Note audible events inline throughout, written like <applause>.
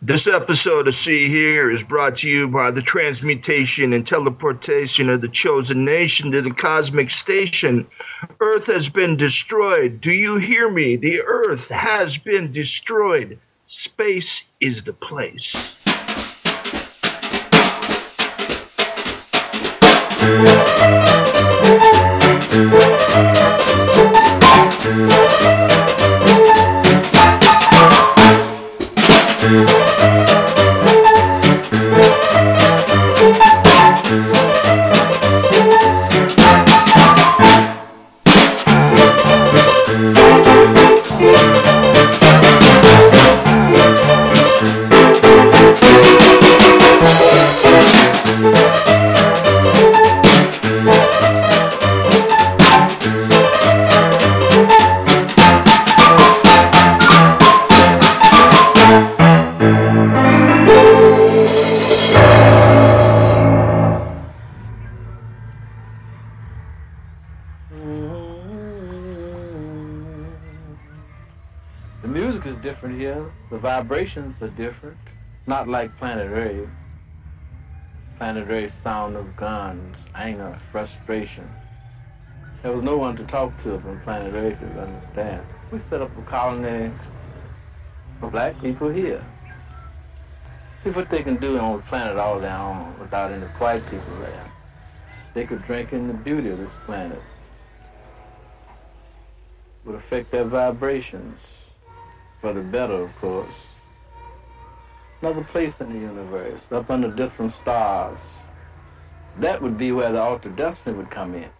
This episode of See Hear is brought to you by the transmutation and teleportation of the chosen nation to the cosmic station. Earth has been destroyed. Do you hear me? The Earth has been destroyed. Space is the place. Vibrations are different. Not like Planet Earth. Planet Rave's sound of guns, anger, frustration. There was no one to talk to from Planet Earth to understand. We set up a colony for black people here. See what they can do on the planet all their own without any white people there. They could drink in the beauty of this planet. It Would affect their vibrations for the better, of course. Another place in the universe, up under different stars. That would be where the alter destiny would come in.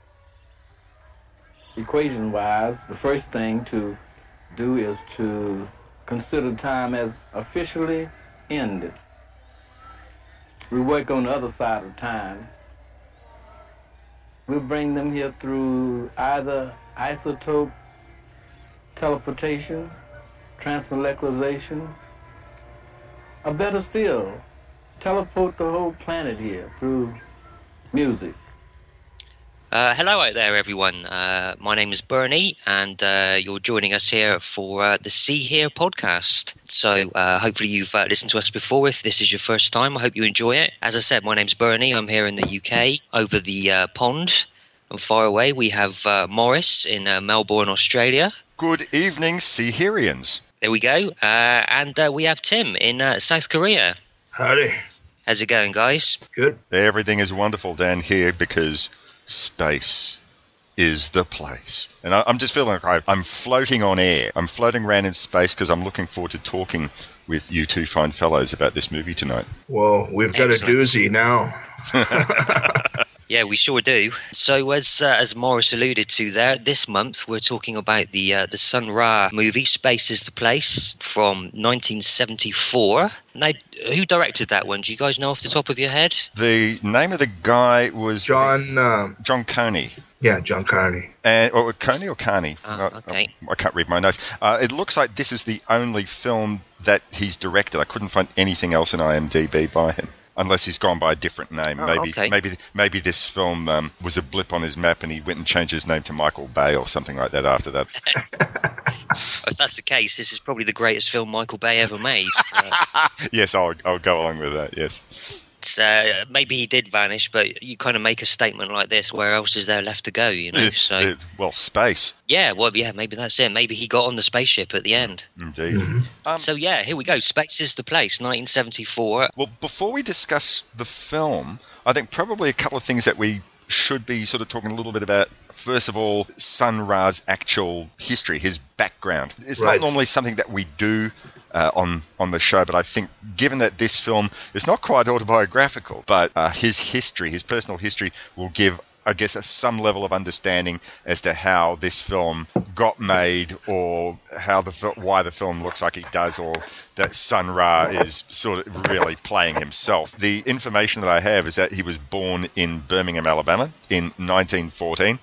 Equation-wise, the first thing to do is to consider time as officially ended. We work on the other side of time. We'll bring them here through either isotope teleportation, transmolecularization, or better still, teleport the whole planet here through music. Uh, hello out there, everyone. Uh, my name is Bernie, and uh, you're joining us here for uh, the See Hear podcast. So, uh, hopefully, you've uh, listened to us before. If this is your first time, I hope you enjoy it. As I said, my name's Bernie. I'm here in the UK, over the pond and far away. We have Maurice in Melbourne, Australia. Good evening, Seaherians. There we go. Uh, and uh, we have Tim in uh, South Korea. Howdy. How's it going, guys? Good. Everything is wonderful down here because space is the place. And I, am just feeling like I'm floating on air. I'm floating around in space because I'm looking forward to talking with you two fine fellows about this movie tonight. Well, we've got Excellent. a doozy now. <laughs> <laughs> Yeah, we sure do. So, as uh, as Maurice alluded to there, this month we're talking about the uh, the Sun Ra movie, "Space Is the Place" from 1974. Now, who directed that one? Do you guys know off the top of your head? The name of the guy was John. Uh, John Coney. yeah, John Carney. And or Coney or Carney? Ah, I- okay. I, I can't read my notes. Uh, it looks like this is the only film that he's directed. I couldn't find anything else in IMDb by him. Unless he's gone by a different name, Oh, maybe okay. maybe maybe this film um, was a blip on his map, and he went and changed his name to Michael Bay or something like that after that. <laughs> If that's the case, this is probably the greatest film Michael Bay ever made. <laughs> Uh, yes, I'll I'll go along with that. Yes. It's, uh, maybe he did vanish, but you kind of make a statement like this. Where else is there left to go? You know. So Uh, well, space, yeah, well, yeah, maybe that's it. Maybe he got on the spaceship at the end. indeed. Um, So yeah, here we go. Space is the place. 1974. Well, before we discuss the film, I think probably a couple of things that we should be sort of talking a little bit about. First of all, Sun Ra's actual history, his background. It's Right. not normally something that we do uh, on on the show, but I think given that this film is not quite autobiographical, but uh, his history, his personal history, will give. I guess some level of understanding as to how this film got made, or how the why the film looks like it does, or that Sun Ra is sort of really playing himself. The information that I have is that he was born in Birmingham, Alabama, in 1914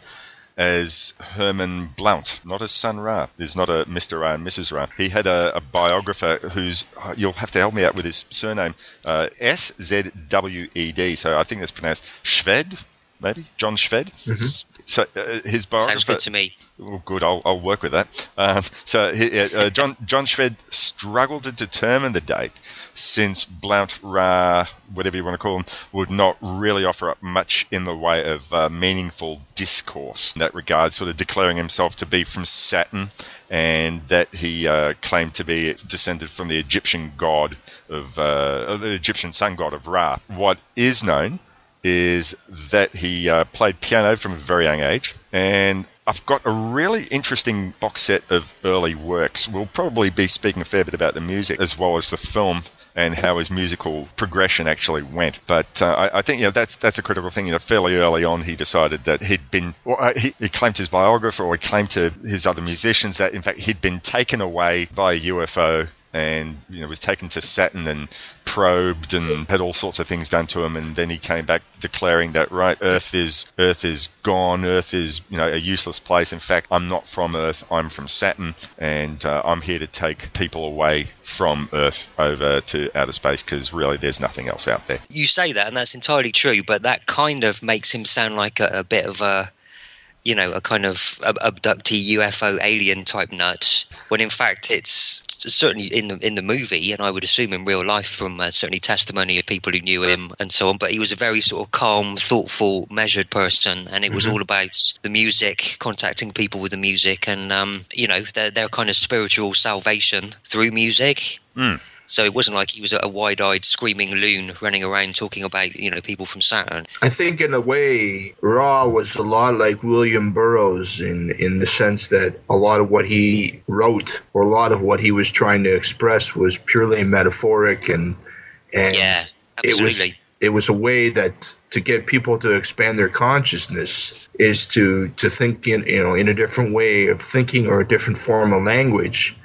as Herman Blount, not as Sun Ra. There's not a Mr. Ra and Mrs. Ra. He had a, a biographer who's, uh, you'll have to help me out with his surname, uh, S Z W E D. So I think that's pronounced Shved. maybe John Shved. Mhm. So uh, his biographer. Sounds good to me. Well, good. I'll, I'll work with that. Um, so he, uh, uh, John John Shved struggled to determine the date, since Blount Ra, whatever you want to call him, would not really offer up much in the way of uh, meaningful discourse in that regard. Sort of declaring himself to be from Saturn, and that he uh, claimed to be descended from the Egyptian god of uh, the Egyptian sun god of Ra. What is known is that he uh, played piano from a very young age. And I've got a really interesting box set of early works. We'll probably be speaking a fair bit about the music as well as the film and how his musical progression actually went. But uh, I, I, think you know that's that's a critical thing. You know, fairly early on, he decided that he'd been, or uh, he, he claimed his biographer, or he claimed to his other musicians that in fact he'd been taken away by a UFO and you know was taken to Saturn and probed and had all sorts of things done to him. And then he came back declaring that right earth is earth is gone. Earth is you know a useless place. In fact i'm not from earth. I'm from saturn. And uh, i'm here to take people away from earth over to outer space because really there's nothing else out there. You say that, and that's entirely true, but that kind of makes him sound like a, a bit of a, you know, a kind of abductee UFO alien type nut. When in fact, it's certainly in the in the movie, and I would assume in real life from uh, certainly testimony of people who knew him and so on. But he was a very sort of calm, thoughtful, measured person, and it was all about the music, contacting people with the music, and um, you know, their their kind of spiritual salvation through music. Mm. So it wasn't like he was a wide-eyed, screaming loon running around talking about you know people from Saturn. I think in a way, Ra was a lot like William Burroughs in in the sense that a lot of what he wrote or a lot of what he was trying to express was purely metaphoric and and Yeah, it was it was a way that to get people to expand their consciousness is to to think in you know in a different way of thinking or a different form of language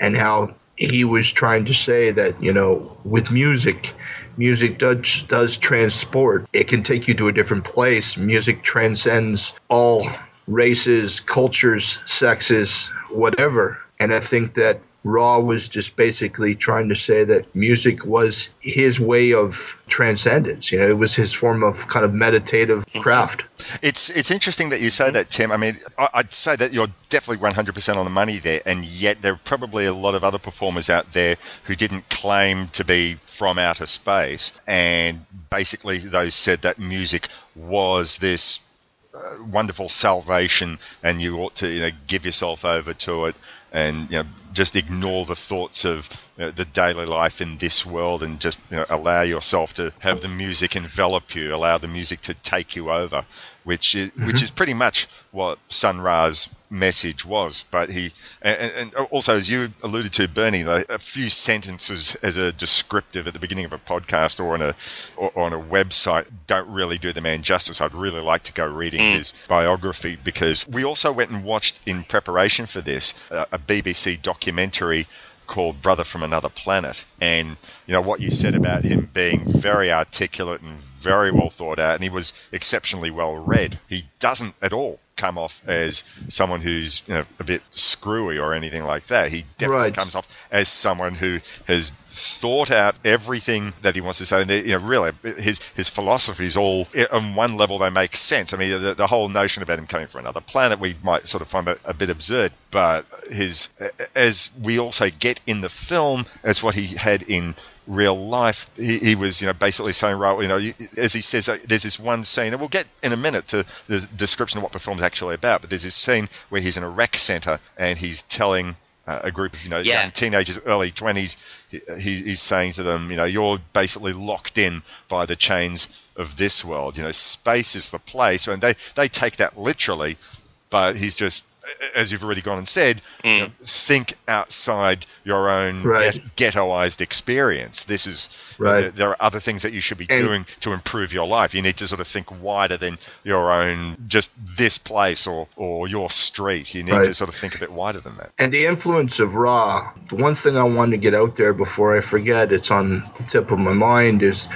and how he was trying to say that you know with music music does does transport. It can take you to a different place. Music transcends all races cultures sexes whatever. And i think that Ra was just basically trying to say that music was his way of transcendence you know it was his form of kind of meditative craft. It's it's interesting that you say that, Tim. I mean, I- I'd say that you're definitely 100% on the money there, and yet there are probably a lot of other performers out there who didn't claim to be from outer space, and basically those said that music was this uh, wonderful salvation, and you ought to you know give yourself over to it, and you know just ignore the thoughts of you know, the daily life in this world, and just you know, allow yourself to have the music envelop you, allow the music to take you over, which is, which mm-hmm. is pretty much what Sun Ra's message was. But he and, and also as you alluded to, Bernie, like a few sentences as a descriptive at the beginning of a podcast or on a or on a website don't really do the man justice. I'd really like to go reading his biography because we also went and watched in preparation for this uh, a BBC documentary called Brother from Another Planet. And, you know, what you said about him being very articulate and very well thought out, and he was exceptionally well read. He doesn't at all come off as someone who's, you know, a bit screwy or anything like that. He definitely Right. comes off as someone who has thought out everything that he wants to say. And, you know, really, his his philosophies all, eh, on one level, they make sense. I mean, the, the whole notion about him coming from another planet, we might sort of find that a bit absurd. But his, eh, as we also get in the film, as what he had in real life, he, he was, you know, basically saying, right, you know, as he says, uh, there's this one scene, and we'll get in a minute to the description of what the film's actually about, but there's this scene where he's in a rec center and he's telling uh, a group of, you know, Yeah. young teenagers, early 20s, he, he- he's saying to them, you know, you're basically locked in by the chains of this world. You know, space is the place, and they, they take that literally, but he's just, as you've already gone and said, you know, mm. think outside your own Right. get, ghettoized experience. This is Right. there, there are other things that you should be And- doing to improve your life. You need to sort of think wider than your own just this place or or your street. You need Right. to sort of think a bit wider than that. And the influence of Ra, the one thing I wanted to get out there before I forget, it's on the tip of my mind, is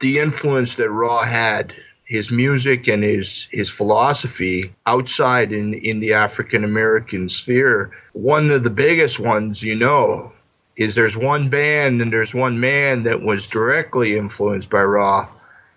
the influence that Ra had, his music and his, his philosophy outside in, in the African American sphere. One of the biggest ones, you know, is there's one band and there's one man that was directly influenced by Ra,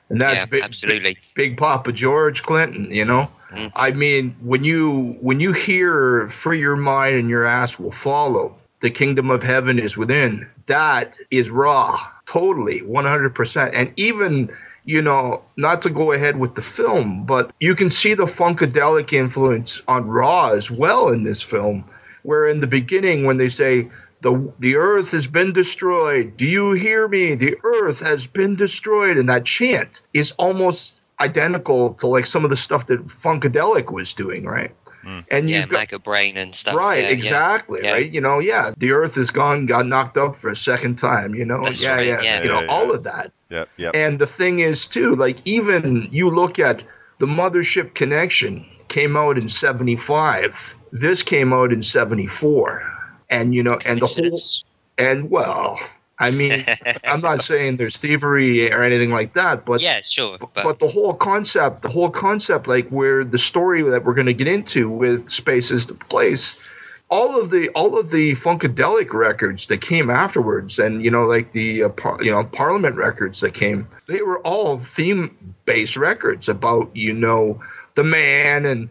and that's Yeah, big, absolutely. big, big Papa George Clinton. You know, Mhm. I mean, when you when you hear "Free Your Mind and Your Ass Will Follow," the kingdom of heaven is within. That is Ra, totally, one hundred percent, and even. You know, not to go ahead with the film, but you can see the funkadelic influence on Ra as well in this film. Where in the beginning, when they say the the earth has been destroyed. Do you hear me? The earth has been destroyed. And that chant is almost identical to like some of the stuff that Funkadelic was doing, right? Mm. And Yeah, you've got Maggot Brain and stuff. right, yeah, yeah. exactly, Yeah. right. You know, yeah, the earth is gone, got knocked up for a second time. You know, That's yeah, right, yeah, yeah. you know, Yeah, all of that. Yep, yep. And the thing is, too, like even you look at the Mothership Connection came out in '75. This came out in '74, and you know, and the whole and well, I mean, <laughs> I'm not saying there's thievery or anything like that, but yeah, sure. But, but the whole concept, the whole concept, like where the story that we're going to get into with Space Is the Place, all of the all of the funkadelic records that came afterwards, and you know, like the uh, par- you know Parliament records that came, they were all theme based records about you know the man and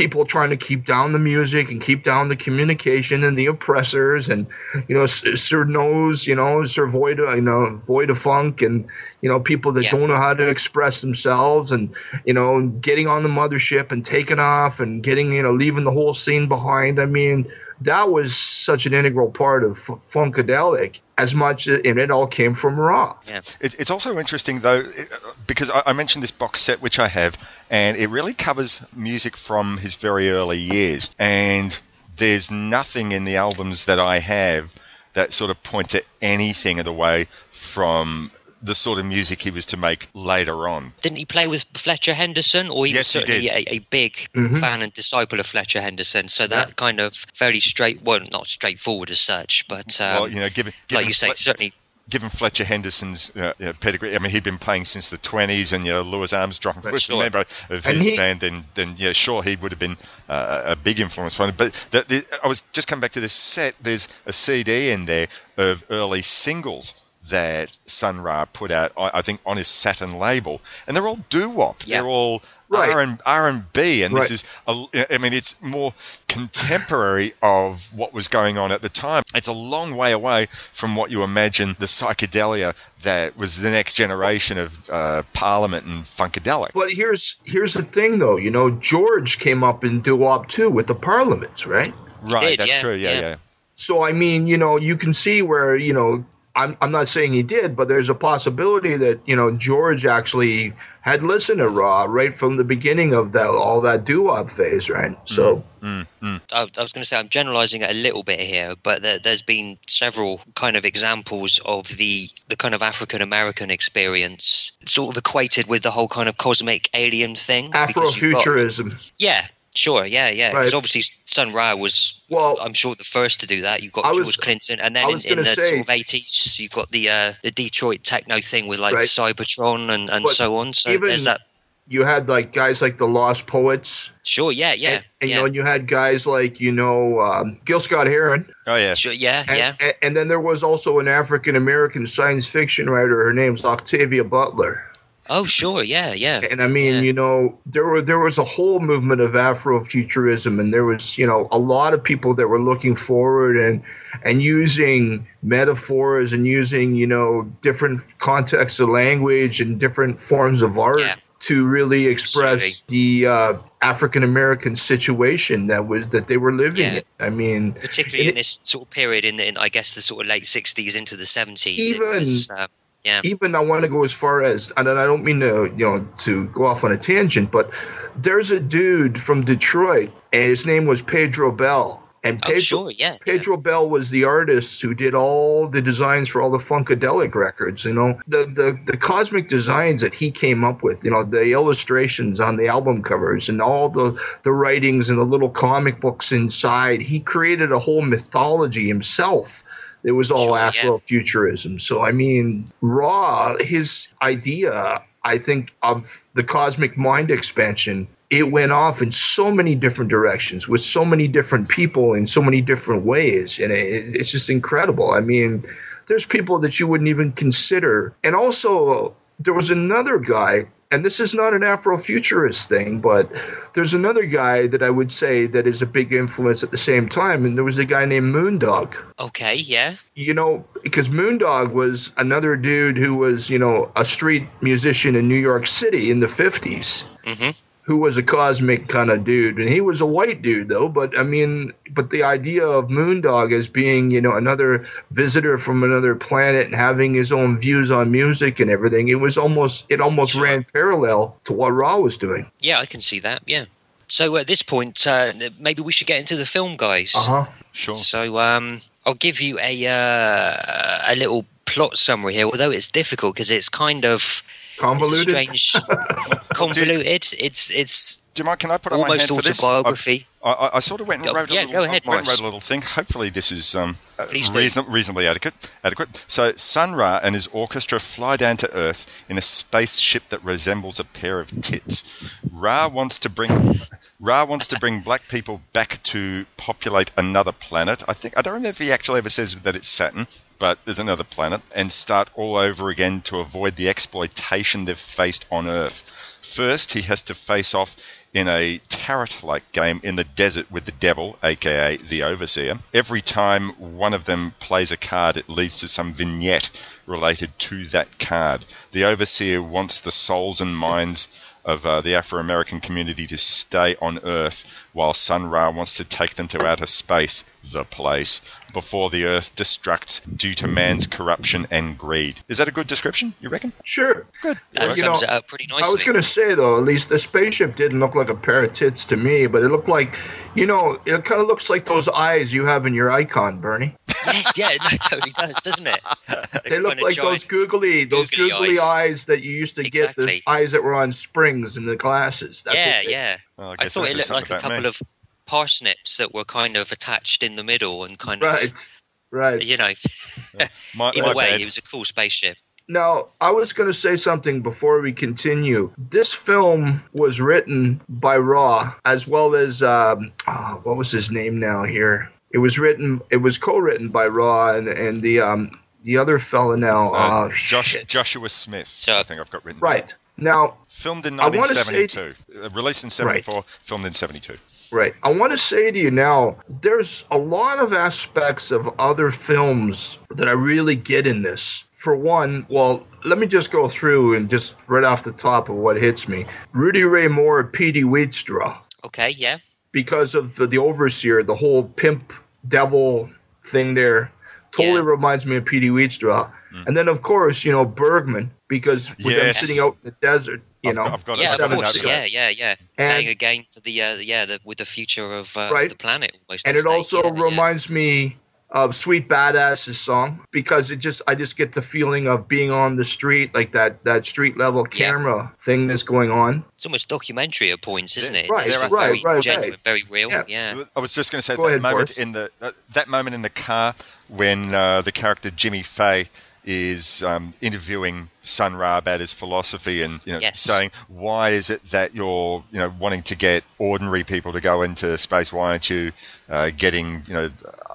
people trying to keep down the music and keep down the communication and the oppressors and you know Sir Nose, you know Sir Void, uh, you know Void of Funk and you know people that Yeah. don't know how to express themselves and you know getting on the mothership and taking off and getting you know leaving the whole scene behind. I mean that was such an integral part of F- Funkadelic as much uh, and it all came from Ra. It, it's also interesting though it- uh, because I, I mentioned this box set which I have, and it really covers music from his very early years. And there's nothing in the albums that I have that sort of point to anything of the way from the sort of music he was to make later on. didn't he play with Fletcher Henderson? Or he Yes, was certainly did. a, a big Mhm. fan and disciple of Fletcher Henderson. So that kind of very straight, well, not straightforward as such, but um, well, you know, given, given like you say, Fle- certainly. given Fletcher Henderson's uh, you know, pedigree, I mean, he'd been playing since the 20s, and you know, Louis Armstrong That's was a member of his he- band, then then yeah, sure, he would have been uh, a big influence on him. But the, the, I was just coming back to this set. There's a CD in there of early singles that Sun Ra put out, I, I think, on his Saturn label, and they're all doo wop. Yeah. They're all Right. R and R and B, and Right. this is, a, I mean, it's more contemporary of what was going on at the time. It's a long way away from what you imagine the psychedelia that was the next generation of uh, Parliament and Funkadelic. But here's here's the thing though, you know, George came up in doo-wop too with the Parliaments, right? right, did, that's yeah, true. Yeah, yeah. yeah. So I mean, you know, you can see where you know I'm I'm not saying he did, but there's a possibility that you know George actually had listened to Ra right from the beginning of that all that doo-wop phase, right? Mm, so mm, mm. I, I was going to say I'm generalizing it a little bit here, but there, there's been several kind of examples of the the kind of African American experience, sort of equated with the whole kind of cosmic alien thing. because you've got- Afrofuturism. Yeah, sure, yeah, yeah. Because Right. obviously Sun Ra was, Well, I'm sure, the first to do that. You've got I George was- Clinton, and then in, in the say- sort of 80s, you've got the uh, the Detroit techno thing with like Right. Cybotron and, and But so on. So even- there's that. you had like guys like the Last Poets, Sure, yeah, yeah, and, and yeah. you know, and you had guys like you know um, Gil Scott Heron, Oh yeah. Sure, yeah, and, yeah. and, and then there was also an African American science fiction writer. Her name's Octavia Butler. Oh, sure, yeah, yeah. And I mean, Yeah. you know, there were there was a whole movement of Afrofuturism, and there was you know a lot of people that were looking forward and and using metaphors and using you know different contexts of language and different forms of art Yeah. to really express the uh, African American situation that was that they were living Yeah. in. I mean, Particularly in this sort of period in, the, in I guess, the sort of late 60s into the 70s. it Even- was, uh, yeah. even I want to go as far as, and I don't mean to, you know, to go off on a tangent, but there's a dude from Detroit, and his name was Pedro Bell. And Oh, Pedro, sure, yeah. Pedro Bell was the artist who did all the designs for all the Funkadelic records. You know, the, the the cosmic designs that he came up with. You know, the illustrations on the album covers and all the the writings and the little comic books inside. He created a whole mythology himself. It was all Sure, yeah. So I mean, Ra, his idea, I think, of the cosmic mind expansion it went off in so many different directions with so many different people in so many different ways and it, it's just incredible. I mean there's people that you wouldn't even consider. And also there was another guy, and this is not an Afrofuturist thing, but there's another guy that I would say that is a big influence at the same time, and there was a guy named Moondog. Okay, yeah. You know, because Moondog was another dude who was, you know, a street musician in New York City in the 50s. hmm who was a cosmic kind of dude, and he was a white dude though. But I mean, but the idea of Moondog as being you know another visitor from another planet and having his own views on music and everything, it was almost it almost Sure. ran parallel to what Ra was doing. Yeah, I can see that. Yeah. So at this point, uh, maybe we should get into the film, guys. Uh huh. Sure. So um, I'll give you a uh, a little plot summary here, although it's difficult because it's kind of it's Convoluted. strange, <laughs> convoluted. It's it's Do you mind? Can I put on my almost hand for this? autobiography. I, I, I sort of went and Go- wrote a yeah, little, go ahead, went and wrote a little thing. Hopefully, this is um, uh, Please do. reason, reasonably adequate. Adequate. So, Sun Ra and his orchestra fly down to Earth in a spaceship that resembles a pair of tits. Ra wants to bring Ra wants to bring black people back to populate another planet. I think I don't remember if he actually ever says that it's Saturn, but there's another planet, and start all over again to avoid the exploitation they've faced on Earth. First, he has to face off in a tarot like game in the desert with the devil, aka the Overseer. Every time one of them plays a card, it leads to some vignette related to that card. The Overseer wants the souls and minds of uh, the Afro American community to stay on Earth, while Sun Ra wants to take them to outer space, the place, before the Earth destructs due to man's corruption and greed. Is that a good description, you reckon? Sure. Good. That You sums know, it up pretty nicely. I was going to say though, at least the spaceship didn't look like a pair of tits to me, but it looked like, you know, it kind of looks like those eyes you have in your icon, Bernie. yes, yeah, <laughs> it totally does, doesn't it? <laughs> They look like those googly, those googly googly eyes. eyes. that you used to get, the eyes that were on springs in the glasses. That's yeah, what they- yeah. Well, I guess thought it looked like a couple me. of parsnips that were kind of attached in the middle and kind of, Right, right. you know, My, <laughs> either my way, bad. it was a cool spaceship. Now, I was going to say something before we continue. This film was written by Ra, as well as um, oh, what was his name now here? It was written. It was co-written by Ra and and the um the other fella now. Uh, oh, Josh. Joshua Smith. So- I think I've got written. Right now, Filmed in I wanna say- 1972. Uh, Released in 74. Filmed in 72. Right. I want to say to you now, there's a lot of aspects of other films that I really get in this. For one, well, let me just go through and just right off the top of what hits me. Rudy Ray Moore, Petey Wheatstraw, Okay, yeah. because of the, the overseer, the whole pimp devil thing there, totally Yeah. reminds me of Petey Wheatstraw. And then, of course, you know, Bergman, because with them Yes. sitting out in the desert, you I've know. got- I've got. Yeah, of a course. Yeah, yeah, yeah. And- Playing a game for the, uh, yeah, the, with the future of uh, Right. the planet almost. and it stake, also yeah, yeah. reminds me of Sweet Badass's song because it just I just get the feeling of being on the street like that that street level Yeah. camera thing that's going on. It's almost documentary at points, isn't it? Right, It's right, very right, genuine, right. very real. Yeah. Yeah. I was just going to say Go that ahead, moment Boris. in the uh, that moment in the car when uh, the character Jimmy Fay is um, interviewing Sun Ra about his philosophy and you know Yes. saying why is it that you're you know wanting to get ordinary people to go into space? Why aren't you uh, getting you know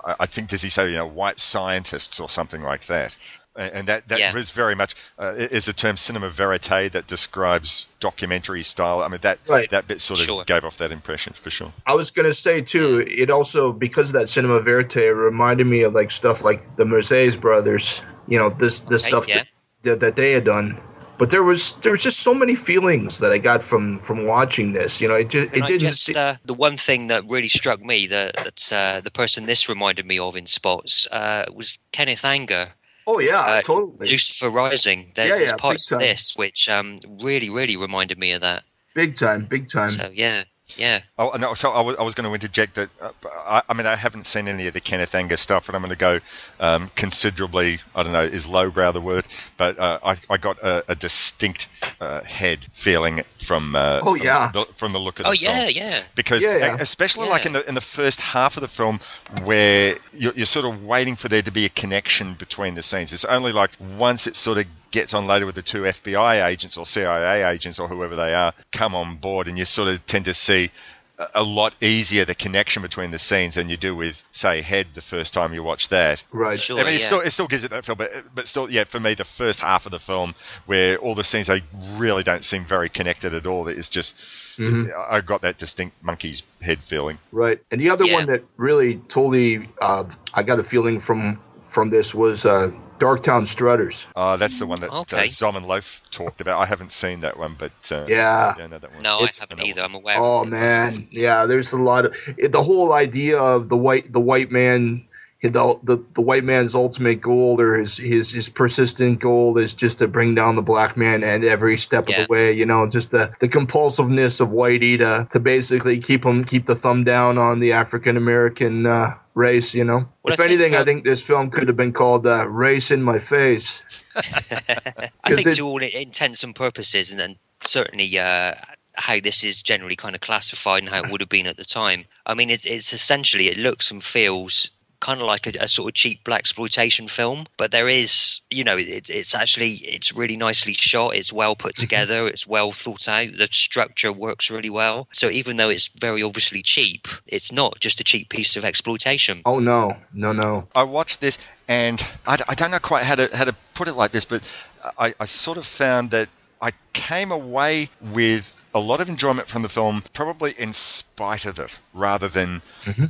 I, I think does he say you know white scientists or something like that? And and that, that Yeah. was very much uh, is a term cinema verite that describes documentary style. I mean that Right. that bit sort of Sure. gave off that impression for sure. I was gonna say too, it also because of that cinema verite it reminded me of like stuff like the Maysles brothers, you know, this this Okay, stuff yeah. that, that that they had done. But there was there was just so many feelings that I got from from watching this. You know, it just And it I didn't. just, se- uh, the one thing that really struck me that, that uh, the person this reminded me of in spots uh, was Kenneth Anger, oh yeah, uh, totally, Lucifer Rising. There's, Yeah, there's yeah, parts of this which um, really, really reminded me of that. big time, big time. So yeah, yeah. Oh no! So I was, I was going to interject that. Uh, I, I mean, I haven't seen any of the Kenneth Anger stuff, and I'm going to go um, considerably. I don't know, is lowbrow the word? But uh, I, I got a, a distinct uh, head feeling from. Uh, Oh, from yeah. the, from the look of the Oh film. yeah, yeah. because Yeah, yeah. especially like in the in the first half of the film where you're, you're sort of waiting for there to be a connection between the scenes it's only like once it sort of gets on later with the two FBI agents or CIA agents or whoever they are come on board and you sort of tend to see a- a lot easier the connection between the scenes than you do with say Head the first time you watch that. Right. Sure. I mean, it yeah. still it still gives it that feel, but but still, yeah. For me, the first half of the film, where all the scenes they really don't seem very connected at all. It's just Mhm. I got that distinct Monkees' head feeling. Right. And the other Yeah. one that really totally uh, I got a feeling from from this was uh, Darktown Strutters. Uh, that's the one that Okay. uh, Zom and Loaf talked about. I haven't seen that one, but uh, Yeah. yeah, I know that one. No, It's- I haven't either. I'm aware. Oh man, yeah. There's a lot of it, the whole idea of the white the white man. The, the, the white man's ultimate goal or his, his his persistent goal is just to bring down the black man at every step Yeah. of the way you know just the, the compulsiveness of whitey to, to basically keep him keep the thumb down on the African American uh, race you know Well, if I think anything I think this film could have been called uh, race in my face <laughs> I think it- to all intents and purposes, and, and certainly uh, how this is generally kind of classified and how it would have been at the time. I mean, it, it's essentially it looks and feels kind of like a, a sort of cheap blaxploitation film, but there is, you know, it, it's actually it's really nicely shot. It's well put mm-hmm. together. It's well thought out. The structure works really well. So even though it's very obviously cheap, it's not just a cheap piece of exploitation. oh no no no I watched this, and I, I don't know quite how to how to put it like this, but I, I sort of found that I came away with a lot of enjoyment from the film, probably in spite of it, rather than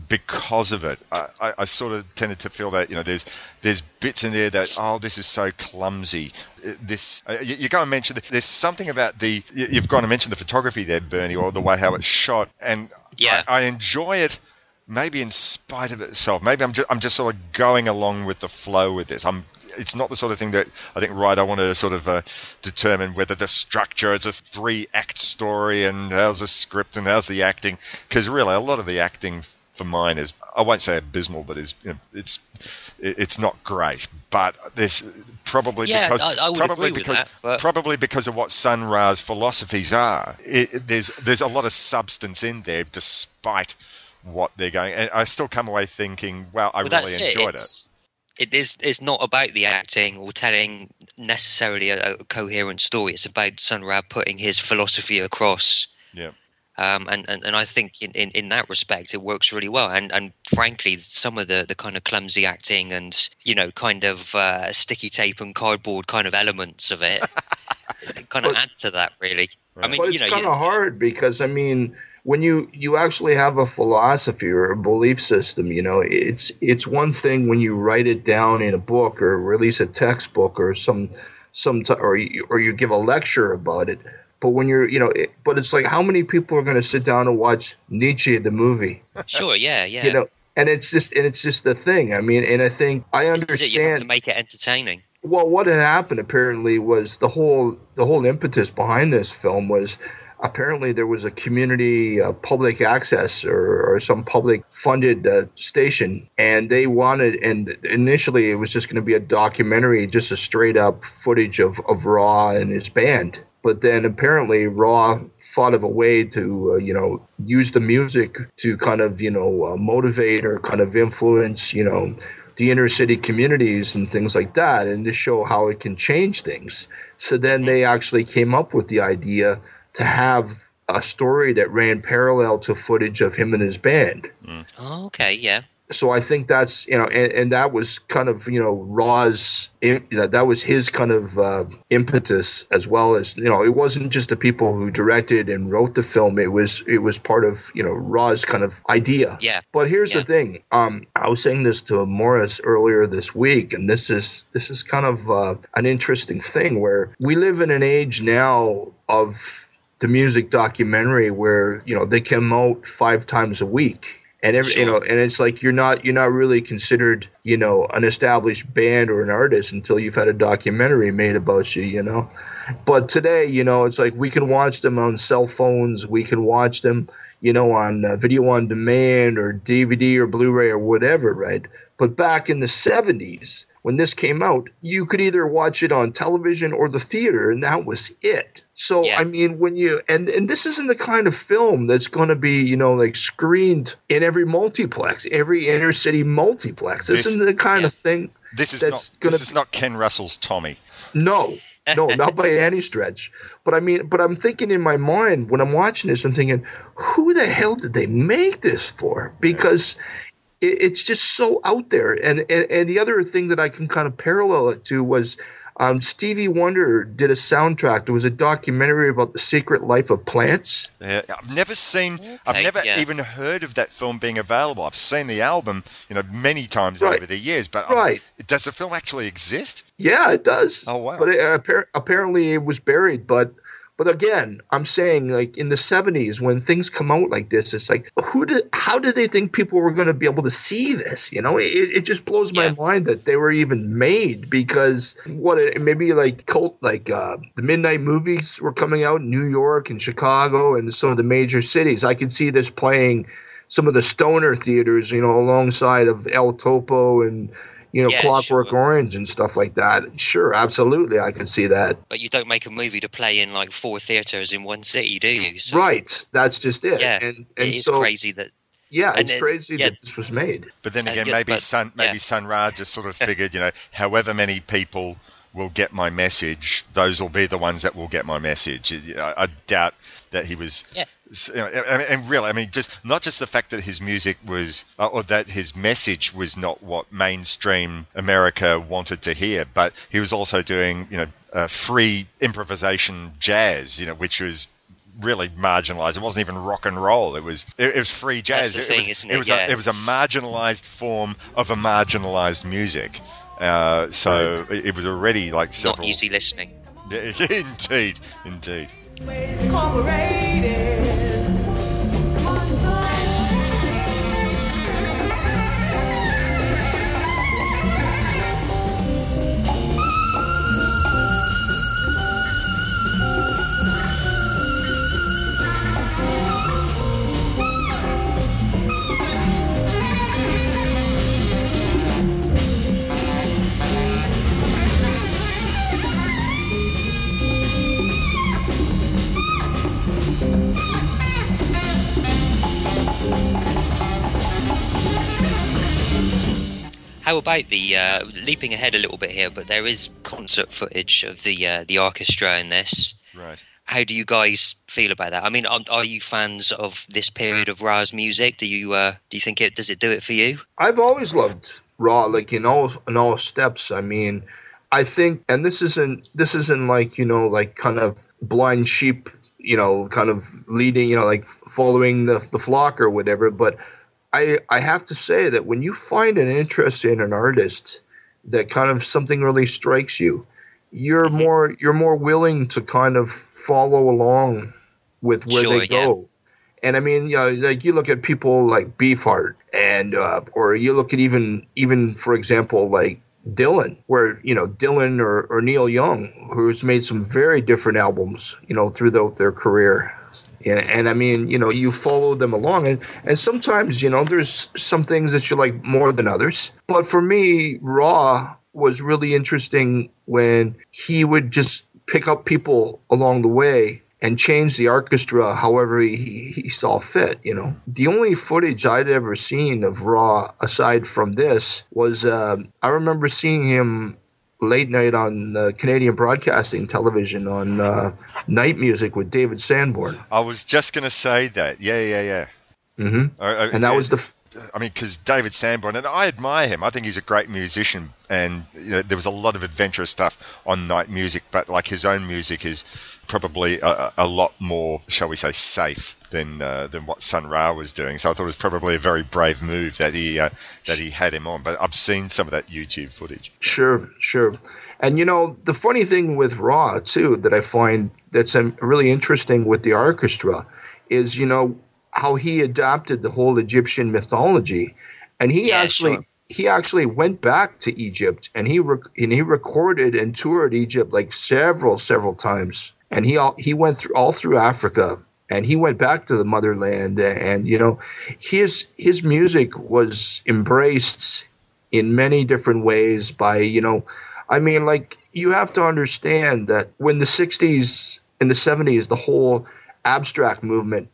because of it. I, I, I sort of tended to feel that you know there's there's bits in there that oh this is so clumsy. Uh, This uh, you, you go and mention that there's something about the you, you've gone and mentioned the photography there, Bernie, or the way how it's shot, and Yeah. I, I enjoy it maybe in spite of itself. Maybe I'm just I'm just sort of going along with the flow with this. I'm it's not the sort of thing that I think right I want to sort of uh, determine whether the structure is a three act story and how's the script and how's the acting. Because really a lot of the acting for mine is I won't say abysmal but is you know, it's it's not great. But there's probably Yeah, because I- I probably because that, but- probably because of what Sun Ra's philosophies are it, it- there's there's a lot of substance in there despite what they're going and I still come away thinking well I Well, really enjoyed it. It's, it is. It's not about the acting or telling necessarily a, a coherent story. It's about Sun Ra putting his philosophy across. Yeah. Um, and, and, and I think in, in, in that respect it works really well. And and frankly, some of the, the kind of clumsy acting and you know kind of uh, sticky tape and cardboard kind of elements of it, <laughs> it kind of But- add to that really. I mean, Well, you it's know, kind of hard because I mean, when you you actually have a philosophy or a belief system, you know, it's it's one thing when you write it down in a book or release a textbook or some some t- or you, or you give a lecture about it. But when you're, you know, it, but it's like how many people are going to sit down and watch Nietzsche the movie, sure, yeah, <laughs> yeah. you know? And it's just and it's just the thing. I mean, and I think I it, You have understand to make it entertaining. well, what had happened apparently was the whole the whole impetus behind this film was apparently there was a community uh, public access or, or some public funded uh, station, and they wanted and initially it was just going to be a documentary, just a straight up footage of of Ra and his band. But then apparently Ra thought of a way to uh, you know use the music to kind of you know uh, motivate or kind of influence you know the inner city communities and things like that, and to show how it can change things. So then they actually came up with the idea to have a story that ran parallel to footage of him and his band. Oh, okay, yeah. So I think that's you know, and, and that was kind of you know Ra's, you know, that was his kind of uh, impetus as well as you know, it wasn't just the people who directed and wrote the film. It was it was part of you know Ra's kind of idea. Yeah. But here's Yeah. the thing. Um, I was saying this to Maurice earlier this week, and this is this is kind of uh, an interesting thing where we live in an age now of the music documentary where you know they come out five times a week. And every, you know, and it's like you're not you're not really considered you know an established band or an artist until you've had a documentary made about you, you know. But today, you know, it's like we can watch them on cell phones. We can watch them, you know, on uh, video on demand or DVD or Blu-ray or whatever, right? But back in the '70s, when this came out, you could either watch it on television or the theater, and that was it. So Yeah. I mean, when you and and this isn't the kind of film that's going to be, you know, like screened in every multiplex, every inner city multiplex. This, This- isn't the kind yeah. of thing. This is That's not gonna this is not Ken Russell's Tommy. No, no, <laughs> not by any stretch. But I mean, but I'm thinking in my mind when I'm watching this, I'm thinking, who the hell did they make this for? Because it, it's just so out there. And, and and the other thing that I can kind of parallel it to was um, Stevie Wonder did a soundtrack. There was a documentary about the secret life of plants. Yeah, I've never seen, I've never yeah. even heard of that film being available. I've seen the album, you know, many times Right. over the years, but I'm- Right. does the film actually exist? Yeah, it does. Oh, wow. But it, appar- apparently it was buried. But but again, I'm saying like in the 70s when things come out like this, it's like who did how did they think people were going to be able to see this? You know, it, it just blows my Yeah. mind that they were even made because what it, maybe like cult like uh, the midnight movies were coming out in New York and Chicago and some of the major cities. I could see this playing some of the stoner theaters, you know, alongside of El Topo and you know, Yeah, Clockwork sure. Orange and stuff like that. Sure, absolutely, I can see that. But you don't make a movie to play in like four theaters in one city, do you? So, right, that's just it. Yeah, and and it is so crazy that yeah, and it's it- crazy yeah. that this was made. But then Uh, again, yeah, maybe but- Sun, maybe yeah. Sun Ra just sort of <laughs> figured, you know, however many people will get my message, those will be the ones that will get my message. You know, I doubt that he was. Yeah. you know, and, and really, I mean, just not just the fact that his music was, uh, or that his message was not what mainstream America wanted to hear, but he was also doing, you know, uh, free improvisation jazz, you know, which was really marginalized. It wasn't even rock and roll. It was it, it was free jazz. it, was, isn't it it? was Yeah, a, it was a marginalized form of a marginalized music. Uh, so it, it was already like not several. easy listening. <laughs> indeed, indeed. Incorporated. How about the uh, leaping ahead a little bit here? But there is concert footage of the uh, the orchestra in this. Right. How do you guys feel about that? I mean, are, are you fans of this period of Ra's music? Do you uh, do you think it does it do it for you? I've always loved Ra, like in all in all steps. I mean, I think, and this isn't this isn't like you know like kind of blind sheep, you know, kind of leading, you know, like following the the flock or whatever. But I I have to say that when you find an interest in an artist that kind of something really strikes you, you're more you're more willing to kind of follow along with where Sure, they yeah. go. And I mean, you know, like you look at people like Beefheart, and uh, or you look at even even for example like Dylan, where you know Dylan or, or Neil Young, who's made some very different albums, you know, throughout their career. And, and I mean, you know, you follow them along, and, and sometimes, you know, there's some things that you like more than others. But for me, Ra was really interesting when he would just pick up people along the way and change the orchestra however he, he saw fit, you know. The only footage I'd ever seen of Ra aside from this was um, I remember seeing him late night on uh, Canadian Broadcasting Television on uh, Night Music with David Sanborn. I was just going to say that. Yeah, yeah, yeah. hmm I- I- And that yeah, was the. I mean, because David Sanborn, and I admire him. I think he's a great musician, and you know, there was a lot of adventurous stuff on Night Music, but like his own music is probably a, a- a lot more, shall we say, safe than uh, than what Sun Ra was doing. So I thought it was probably a very brave move that he uh, that he had him on. But I've seen some of that YouTube footage. Sure, sure. And you know, the funny thing with Ra too that I find that's um, really interesting with the orchestra is you know how he adapted the whole Egyptian mythology, and he Yeah, actually sure. he actually went back to Egypt and he rec- and he recorded and toured Egypt like several several times, and he all, he went through all through Africa. And he went back to the motherland, and you know, his his music was embraced in many different ways by you know i mean like you have to understand that when the 60s and the 70s the whole abstract movement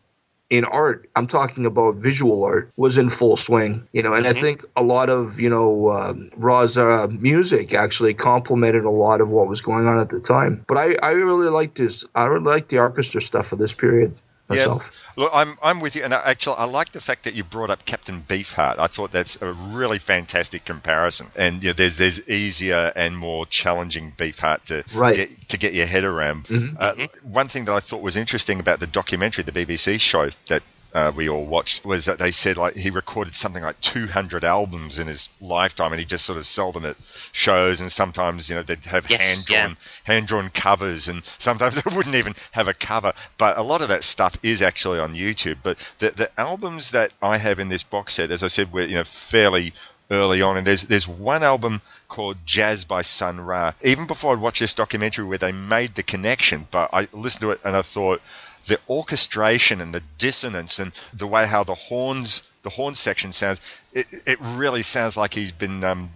in art, I'm talking about visual art, was in full swing. You know, and I think a lot of you know um, Ra's uh, music actually complemented a lot of what was going on at the time. But I, I really liked this. I really liked the orchestra stuff of this period myself. Look, I'm, I'm with you, and I, actually, I like the fact that you brought up Captain Beefheart. I thought that's a really fantastic comparison. And you know, there's there's easier and more challenging Beefheart to Right. get to get your head around. Mhm. Uh, One thing that I thought was interesting about the documentary, the BBC show that. Uh, we all watched was that they said like he recorded something like 200 albums in his lifetime, and he just sort of sold them at shows. And sometimes, you know, they'd have Yes, hand drawn hand drawn covers, and sometimes <laughs> they wouldn't even have a cover. But a lot of that stuff is actually on YouTube. But the the albums that I have in this box set, as I said, were you know fairly early on, and there's there's one album called Jazz by Sun Ra. Even before I'd watched this documentary where they made the connection, but I listened to it and I thought the orchestration and the dissonance and the way how the horns the horn section sounds it, it really sounds like he's been um,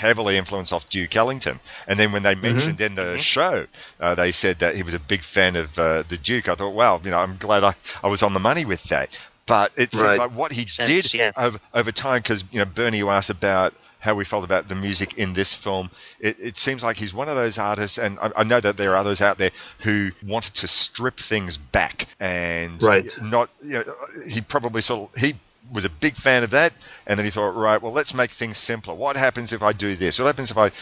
heavily influenced off Duke Ellington. And then when they mentioned in the show uh, they said that he was a big fan of uh, the Duke. I thought wow you know I'm glad I, I was on the money with that. But it's seems Right. like what he Sense, did yeah. over, over time because you know Bernie you asked about how we felt about the music in this film. It, it seems like he's one of those artists, and I, I know that there are others out there who wanted to strip things back and Right. not. You know, he probably sort of he was a big fan of that, and then he thought, right, well, let's make things simpler. What happens if I do this? What happens if I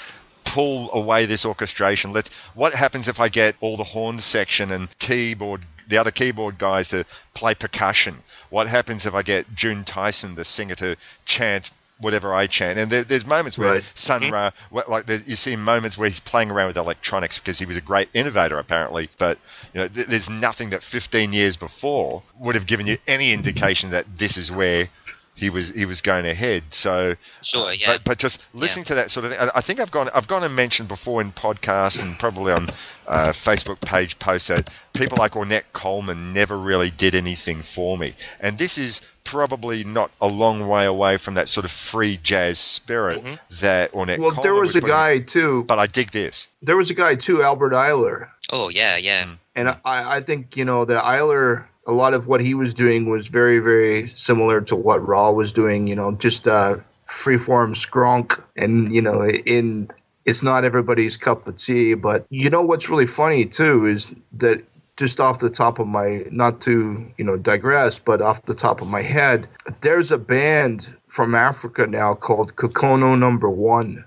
pull away this orchestration? Let's. What happens if I get all the horn section and keyboard, the other keyboard guys to play percussion? What happens if I get June Tyson, the singer, to chant whatever I chant? And there, there's moments where Right. Sun Ra, like there's, you see moments where he's playing around with electronics because he was a great innovator apparently. But you know, th- there's nothing that 15 years before would have given you any indication that this is where he was he was going ahead. So Sure, yeah. but, but just listening to that sort of thing, I- I think I've gone I've gone and mentioned before in podcasts and probably on uh, Facebook page posts that people like Ornette Coleman never really did anything for me, and this is probably not a long way away from that sort of free jazz spirit that Ornette. Well, Coleman there was would a put in. guy too. but I dig this. There was a guy too, Albert Ayler, oh yeah, yeah. Mm. and I, I think you know that Eiler. A lot of what he was doing was very, very similar to what Ra was doing. You know, just uh, freeform skronk, and you know, in it's not everybody's cup of tea. But you know what's really funny too is that just off the top of my, not to you know digress, but off the top of my head, there's a band from Africa now called Konono Number One,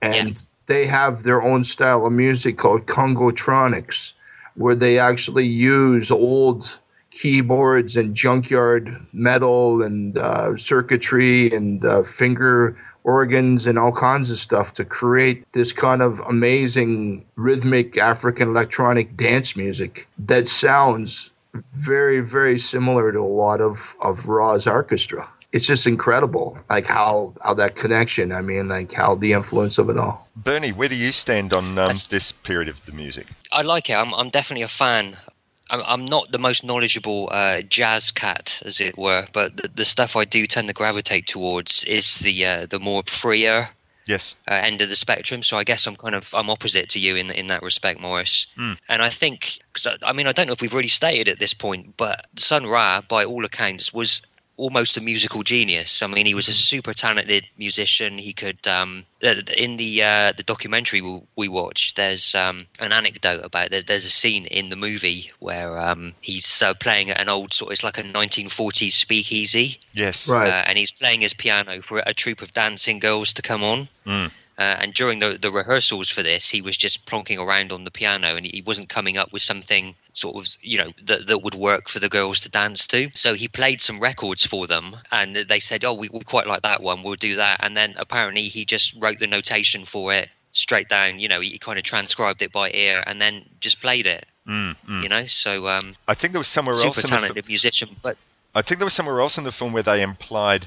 and they have their own style of music called Congotronics, where they actually use old keyboards and junkyard metal and uh, circuitry and uh, finger organs and all kinds of stuff to create this kind of amazing rhythmic African electronic dance music that sounds very, very similar to a lot of, of Ra's orchestra. It's just incredible, like how how that connection. I mean, like how the influence of it all. Bernie, where do you stand on um, this period of the music? I like it. I'm, I'm definitely a fan. I'm, I'm not the most knowledgeable uh, jazz cat, as it were, but the, the stuff I do tend to gravitate towards is the uh, the more freer Yes. uh, end of the spectrum. So I guess I'm kind of I'm opposite to you in in that respect, Maurice. And I think, 'cause I I mean, I don't know if we've really stated at this point, but Sun Ra, by all accounts, was almost a musical genius. I mean, he was a super talented musician. He could, um, th- th- in the uh, the documentary we, we watched, there's um, an anecdote about there, there's a scene in the movie where um, he's uh, playing at an old sort. It's like a 1940s speakeasy Yes. Right. uh, and he's playing his piano for a troupe of dancing girls to come on. Mm. Uh, and during the, the rehearsals for this, he was just plonking around on the piano, and he wasn't coming up with something sort of you know that, that would work for the girls to dance to. So he played some records for them, and they said, "Oh, we, we quite like that one. We'll do that." And then apparently he just wrote the notation for it straight down. You know, he kind of transcribed it by ear, and then just played it. Mm, mm. You know, so um, I think there was somewhere else super in the talented musician, but I think there was somewhere else in the film where they implied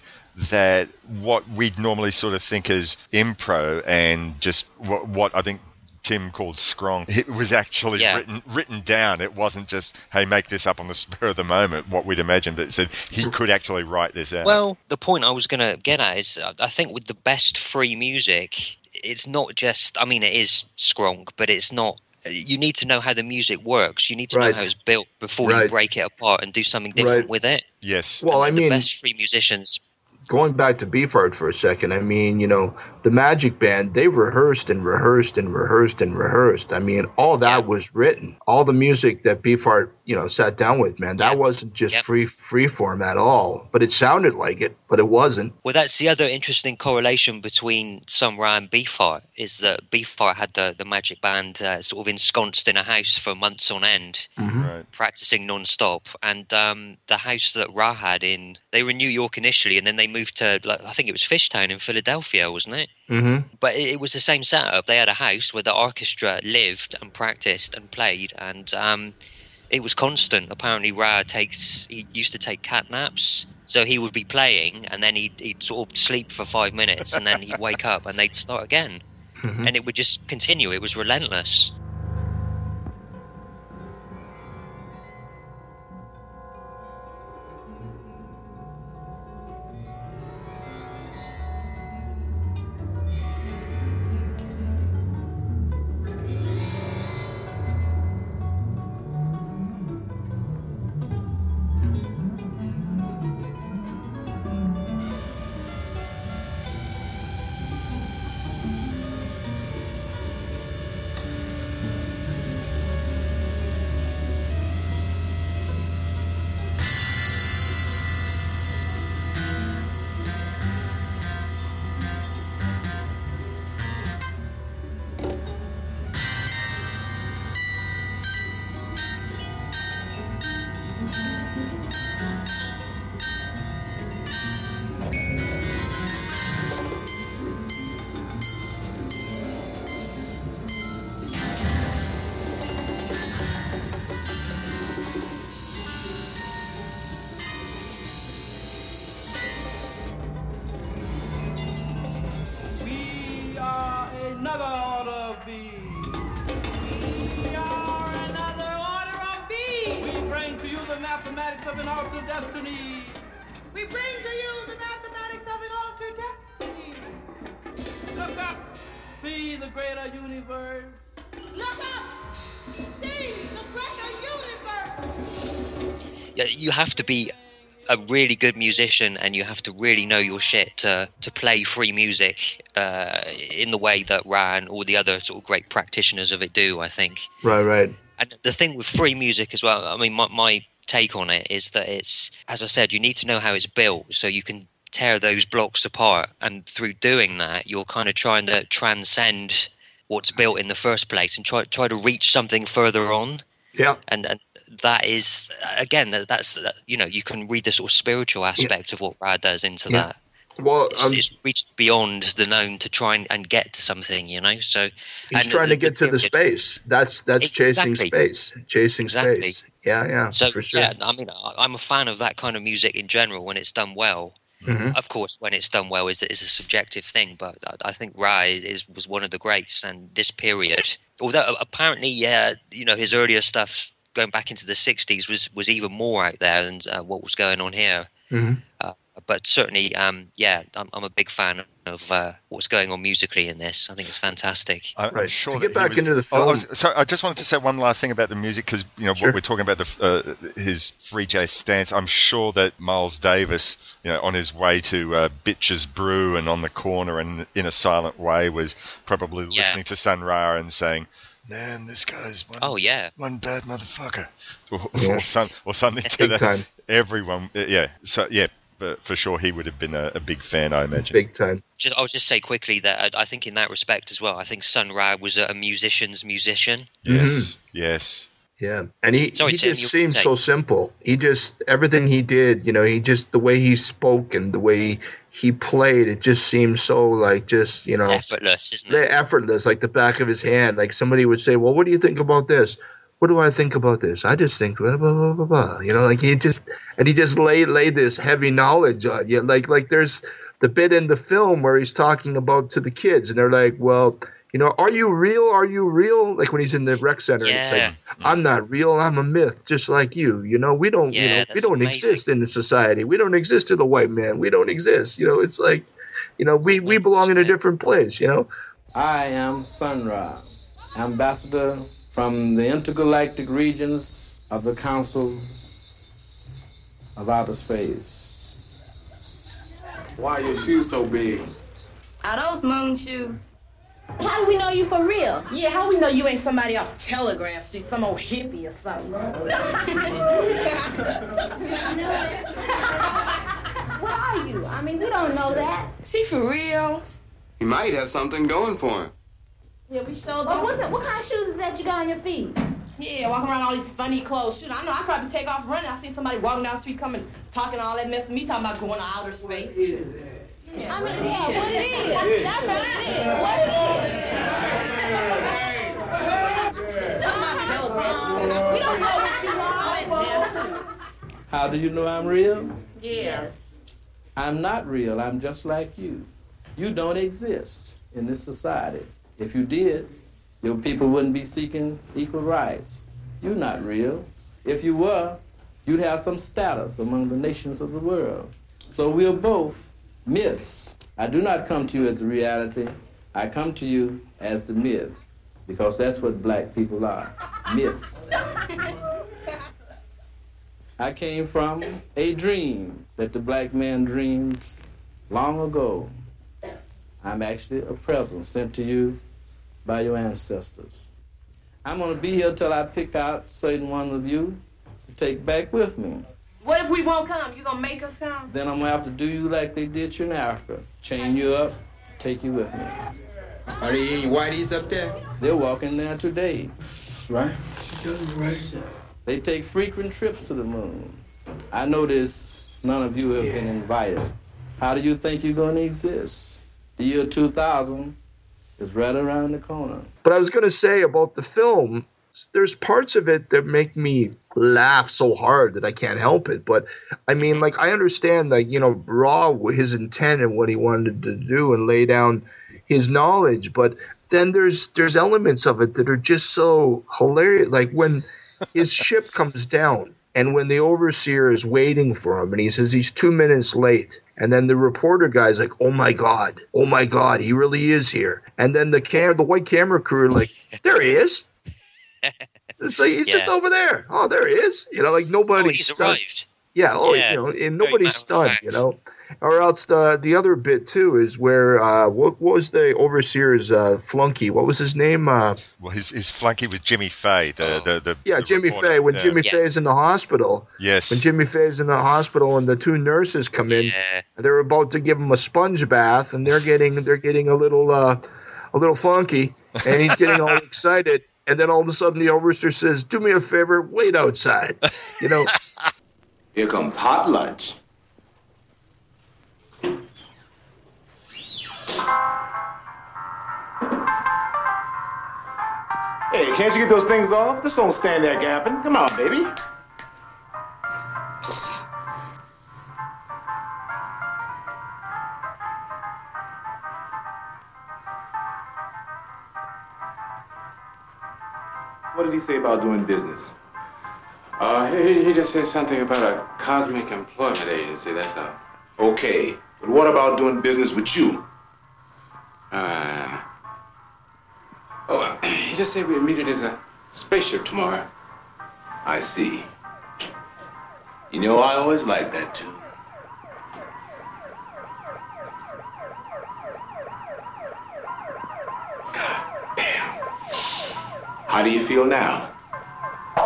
that what we'd normally sort of think as impro and just what, what I think Tim called skronk, it was actually Yeah. written written down. It wasn't just hey make this up on the spur of the moment what we'd imagined, but it said he could actually write this out. Well, the point I was going to get at is uh, I think with the best free music, it's not just, I mean, it is skronk, but it's not you need to know how the music works. You need to Right. know how it's built before Right. you break it apart and do something different Right. with it. Yes. Well, I mean, the best free musicians. Going back to Beefheart for a second, I mean, you know, the Magic Band, they rehearsed and rehearsed and rehearsed and rehearsed. I mean, all that Yeah. was written. All the music that Beefheart, you know, sat down with, man, that Yeah. wasn't just Yep. free free form at all. But it sounded like it, but it wasn't. Well, that's the other interesting correlation between Sun Ra and Beefheart is that Beefheart had the, the magic band uh, sort of ensconced in a house for months on end, Right. practicing non-stop. And um, the house that Ra had in, they were in New York initially, and then they moved to, like, I think it was Fishtown in Philadelphia, wasn't it? Hmm But it, it was the same setup. They had a house where the orchestra lived and practiced and played, and um, it was constant. Apparently, Ra takes he used to take cat naps, so he would be playing, and then he'd, he'd sort of sleep for five minutes, and then he'd wake up, and they'd start again, <laughs> Mhm. and it would just continue. It was relentless. An altered destiny. We bring to you the mathematics of an altered destiny. Look up, see the greater universe. Look up. See the greater universe. Yeah, you have to be a really good musician, and you have to really know your shit to to play free music uh, in the way that Ra and all the other sort of great practitioners of it do. I think. Right, right. And the thing with free music as well, I mean, my, my take on it is that it's, as I said, you need to know how it's built so you can tear those blocks apart. And through doing that, you're kind of trying to transcend what's built in the first place and try try to reach something further on. Yeah. And, and that is again that, that's that, you know you can read the sort of spiritual aspect of what Rad does into Yeah. that. Well, It's, um, it's reached beyond the known to try and, and get to something, you know. So he's trying to get to the space. That's that's chasing space. Chasing Exactly. space. Yeah, yeah, So for sure. yeah, I mean, I- I'm a fan of that kind of music in general when it's done well. Mhm. Of course, when it's done well is is a subjective thing, but I, I think Ra is was one of the greats, and this period, although apparently, yeah, you know, his earlier stuff going back into the '60s was was even more out there than uh, what was going on here. Mhm. Uh, but certainly, um, yeah, I'm, I'm a big fan of uh, what's going on musically in this. I think it's fantastic. I- I'm Right. sure To get back was- into the Oh, I film- was- so I just wanted to say one last thing about the music because you know Sure. what we're talking about the uh, his free jazz stance. I'm sure that Miles Davis, you know, on his way to uh, Bitches Brew and on the corner and in a silent way was probably Yeah. listening to Sun Ra and saying, "Man, this guy's one, Oh yeah, one bad motherfucker," or, Yeah. <laughs> or, some, or something to that. time. Everyone, yeah. So yeah, but for sure he would have been a, a big fan, I imagine. Big time. just I'll just say quickly that I, I think in that respect as well, I think Sun Ra was a, a musician's musician. Yes, mm-hmm. yes. Yeah, and he Sorry, he Tim, just you seemed so simple. He just everything he did, you know, he just the way he spoke and the way he, he played, it just seemed so like just you know It's effortless, isn't it? effortless, like the back of his hand. Like somebody would say, "Well, what do you think about this?" What do I think about this? I just think blah blah blah blah. blah. You know, like he just and he just laid laid this heavy knowledge on you. Like like there's the bit in the film where he's talking about to the kids, and they're like, "Well." You know, are you real? Are you real? Like when he's in the rec center, and it's like, I'm not real. I'm a myth, just like you. You know, we don't. you know, we don't amazing. exist in the society. We don't exist to the white man. We don't exist. You know, it's like, you know, we we belong in a different place. You know, I am Sun Ra, ambassador from the intergalactic regions of the Council of Outer Space. Why are your shoes so big? Are those moon shoes? How do we know you for real? Yeah, how do we know you ain't somebody off Telegraph Street, some old hippie or something? <laughs> What are you? I mean, we don't know that. she for real? He might have something going for him. Yeah, we showed Well, what's it, what kind of shoes is that you got on your feet? Yeah, walking around all these funny clothes. Shoot, I know I probably take off running. I see somebody walking down the street coming, talking all that mess to me, talking about going to outer space. Yeah, I mean, yeah, what it is. That's what it is. What it is. That's my telegraph. We don't know what you are. How do you know I'm real? Yeah. I'm not real. I'm just like you. You don't exist in this society. If you did, your people wouldn't be seeking equal rights. You're not real. If you were, you'd have some status among the nations of the world. So we're both myths. I do not come to you as a reality. I come to you as the myth, because that's what black people are <laughs> myths. I came from a dream that the black man dreamed long ago. I'm actually a present sent to you by your ancestors. I'm going to be here till I pick out certain one of you to take back with me. What if we won't come? You gonna make us come? Then I'm going to have to do you like they did you in Africa. Chain you up, take you with me. Are there any whiteys up there? They're walking there today. That's right. They take frequent trips to the moon. I notice none of you have been invited. How do you think you're going to exist? The year 2000 is right around the corner. But I was going to say about the film, there's parts of it that make me laugh so hard that I can't help it. But I mean, like, I understand, like, you know, Ra, his intent and what he wanted to do and lay down his knowledge. But then there's there's elements of it that are just so hilarious. Like when his <laughs> ship comes down and when the overseer is waiting for him and he says he's two minutes late. And then the reporter guy's like, "Oh my god, oh my god, he really is here." And then the cam, the white camera crew, are like, "There he is." <laughs> It's like he's just over there. Oh, there he is. You know, like oh, nobody's Oh, he's stunned. arrived. Yeah. Oh, Yeah, you know, and nobody's stunned. You know, or else the the other bit too is where uh, what, what was the overseer's uh, flunky? What was his name? Uh, Well, his, his flunky was Jimmy Fey, the, the, the yeah, the Jimmy reporter. Fey. When Yeah. Jimmy Yeah. Fey's in the hospital, yes, when Jimmy Fey's in the hospital, and the two nurses come in, Yeah. and they're about to give him a sponge bath, and they're getting they're getting a little uh, a little funky, and he's getting all <laughs> excited. And then all of a sudden, the overseer says, "Do me a favor, wait outside." You know, <laughs> Here comes hot lunch. Hey, can't you get those things off? Just don't stand there gapping. Come on, baby. What did he say about doing business? Uh, he, he just said something about a cosmic employment agency, that's all. Okay, but what about doing business with you? Uh, oh, <clears throat> uh, he just said we'd meet at his uh, spaceship tomorrow. I see. You know, I always like that too. God damn. How do you feel now?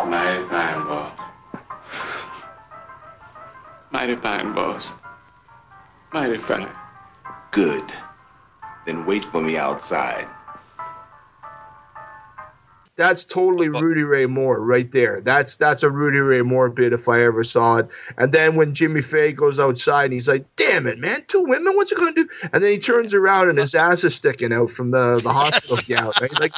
Mighty fine, boss. Mighty fine, boss. Mighty fine. Good. Then wait for me outside. that's totally Rudy Ray Moore right there. That's that's a Rudy Ray Moore bit if I ever saw it. And then when Jimmy Fey goes outside and he's like, "Damn it, man, two women, what's it going to do?" And then he turns around and his ass is sticking out from the the hospital gown. Right? Like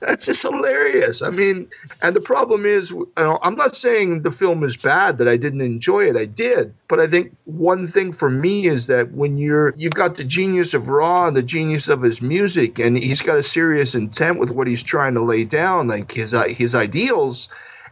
that's just hilarious. I mean, and the problem is, I'm not saying the film is bad that I didn't enjoy it. I did, but I think one thing for me is that when you're you've got the genius of Ra and the genius of his music, and he's got a serious intent with what he's trying to lay down, like his uh, his ideals.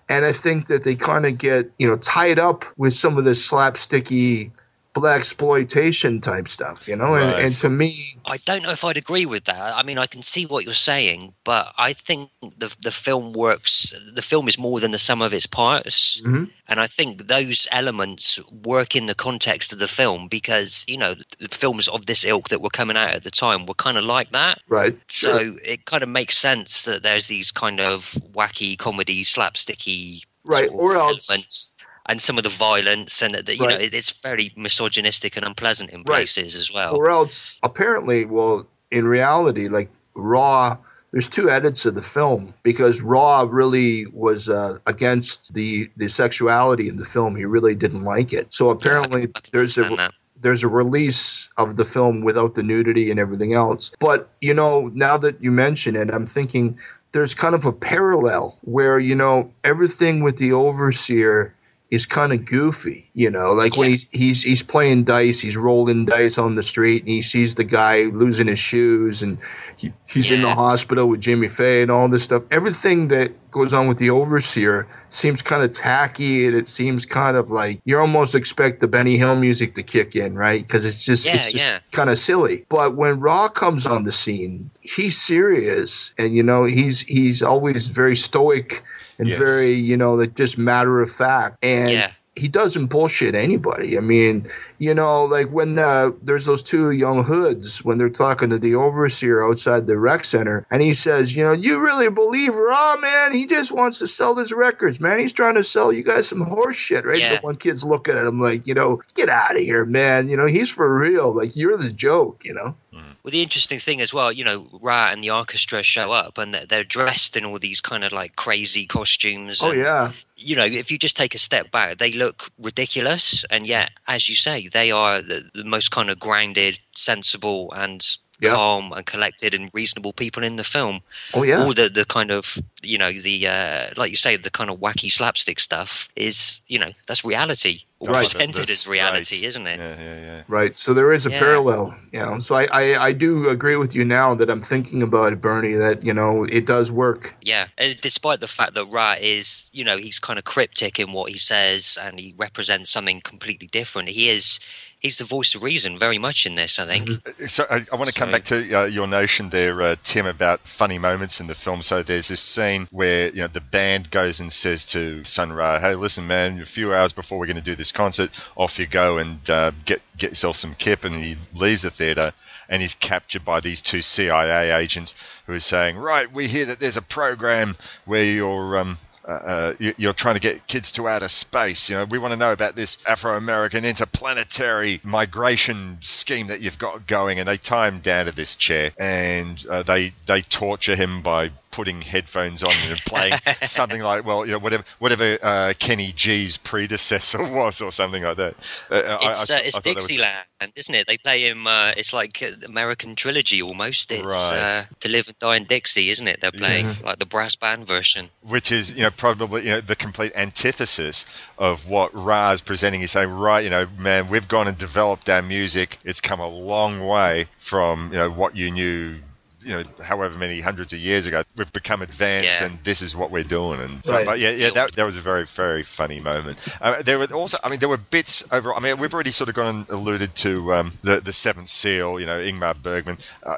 And I think that they kind of get you know tied up with some of this slapsticky blaxploitation type stuff, you know. And, Right. and to me, I don't know if I'd agree with that. I mean, I can see what you're saying, but I think the the film works. The film is more than the sum of its parts, Mhm. and I think those elements work in the context of the film because you know the films of this ilk that were coming out at the time were kind of like that. right? So it kind of makes sense that there's these kind of wacky comedy, slapsticky Right, sort of or else- elements, and some of the violence, and that you know Right. it, it's very misogynistic and unpleasant in Right. places as well. or else apparently well in reality like Ra there's two edits of the film because Ra really was uh, against the the sexuality in the film he really didn't like it so apparently I can there's a that. there's a release of the film without the nudity and everything else but you know now that you mention it i'm thinking there's kind of a parallel where you know everything with the overseer is kind of goofy, you know, like when he's he's he's playing dice, he's rolling dice on the street, and he sees the guy losing his shoes, and he, he's in the hospital with Jimmy Fey and all this stuff. Everything that goes on with the overseer seems kind of tacky, and it seems kind of like you almost expect the Benny Hill music to kick in, right? Because it's just Yeah, it's just yeah. kind of silly. But when Ra comes on the scene, he's serious, and you know he's he's always very stoic and Yes. very you know like just matter of fact, and Yeah. he doesn't bullshit anybody. I mean, you know, like when uh, there's those two young hoods when they're talking to the overseer outside the rec center, and he says, you know, you really believe Ra, man? He just wants to sell his records, man. He's trying to sell you guys some horse shit, right? Yeah. The one kid's looking at him like, you know, get out of here, man. You know, he's for real. Like you're the joke, you know. Well, the interesting thing as well, you know, Ra and the orchestra show up and they're- they're dressed in all these kind of like crazy costumes. Oh and, yeah, You know, if you just take a step back, they look ridiculous. And yet, as you say, they are the, the most kind of grounded, sensible, and Yeah. calm and collected and reasonable people in the film. oh yeah. All the, the kind of, you know, the, uh, like you say, the kind of wacky slapstick stuff is, you know, that's reality. Or Right. presented as reality, isn't it? Yeah, yeah, yeah. Right. So there is a Yeah. parallel, you know. So I, I, I do agree with you now that I'm thinking about it, Bernie, that, you know, it does work. Yeah, and despite the fact that Ra is, you know, he's kind of cryptic in what he says and he represents something completely different. He is, he's the voice of reason very much in this, I think. So I, I want to come back to uh, your notion there, uh, Tim, about funny moments in the film. So there's this scene where you know the band goes and says to Sun Ra, "Hey, listen, man, a few hours before we're going to do this concert, off you go and uh, get get yourself some kip." And he leaves the theater. And he's captured by these two CIA agents who are saying, "Right, we hear that there's a program where you're um, uh, you- you're trying to get kids to outer space. You know, we want to know about this Afro-American interplanetary migration scheme that you've got going." And they tie him down to this chair, and uh, they they torture him by putting headphones on and playing something like, well, you know, whatever whatever uh, Kenny G's predecessor <laughs> was, or something like that. Uh, It's I- uh, it's that was- Dixieland, isn't it? They play him. Uh, it's like uh, American trilogy almost. It's Right. uh, to live and die in Dixie, isn't it? They're playing Yeah. like the brass band version. which is you know probably you know the complete antithesis of what Ra is presenting. He's saying, right, you know, man, we've gone and developed our music. It's come a long way from you know what you knew. You know, however many hundreds of years ago, we've become advanced, Yeah. and this is what we're doing. And so, Right. but yeah, yeah, that, that was a very, very funny moment. Uh, there were also, I mean, there were bits over. I mean, we've already sort of gone and alluded to um, the the Seventh Seal. You know, Ingmar Bergman. Uh,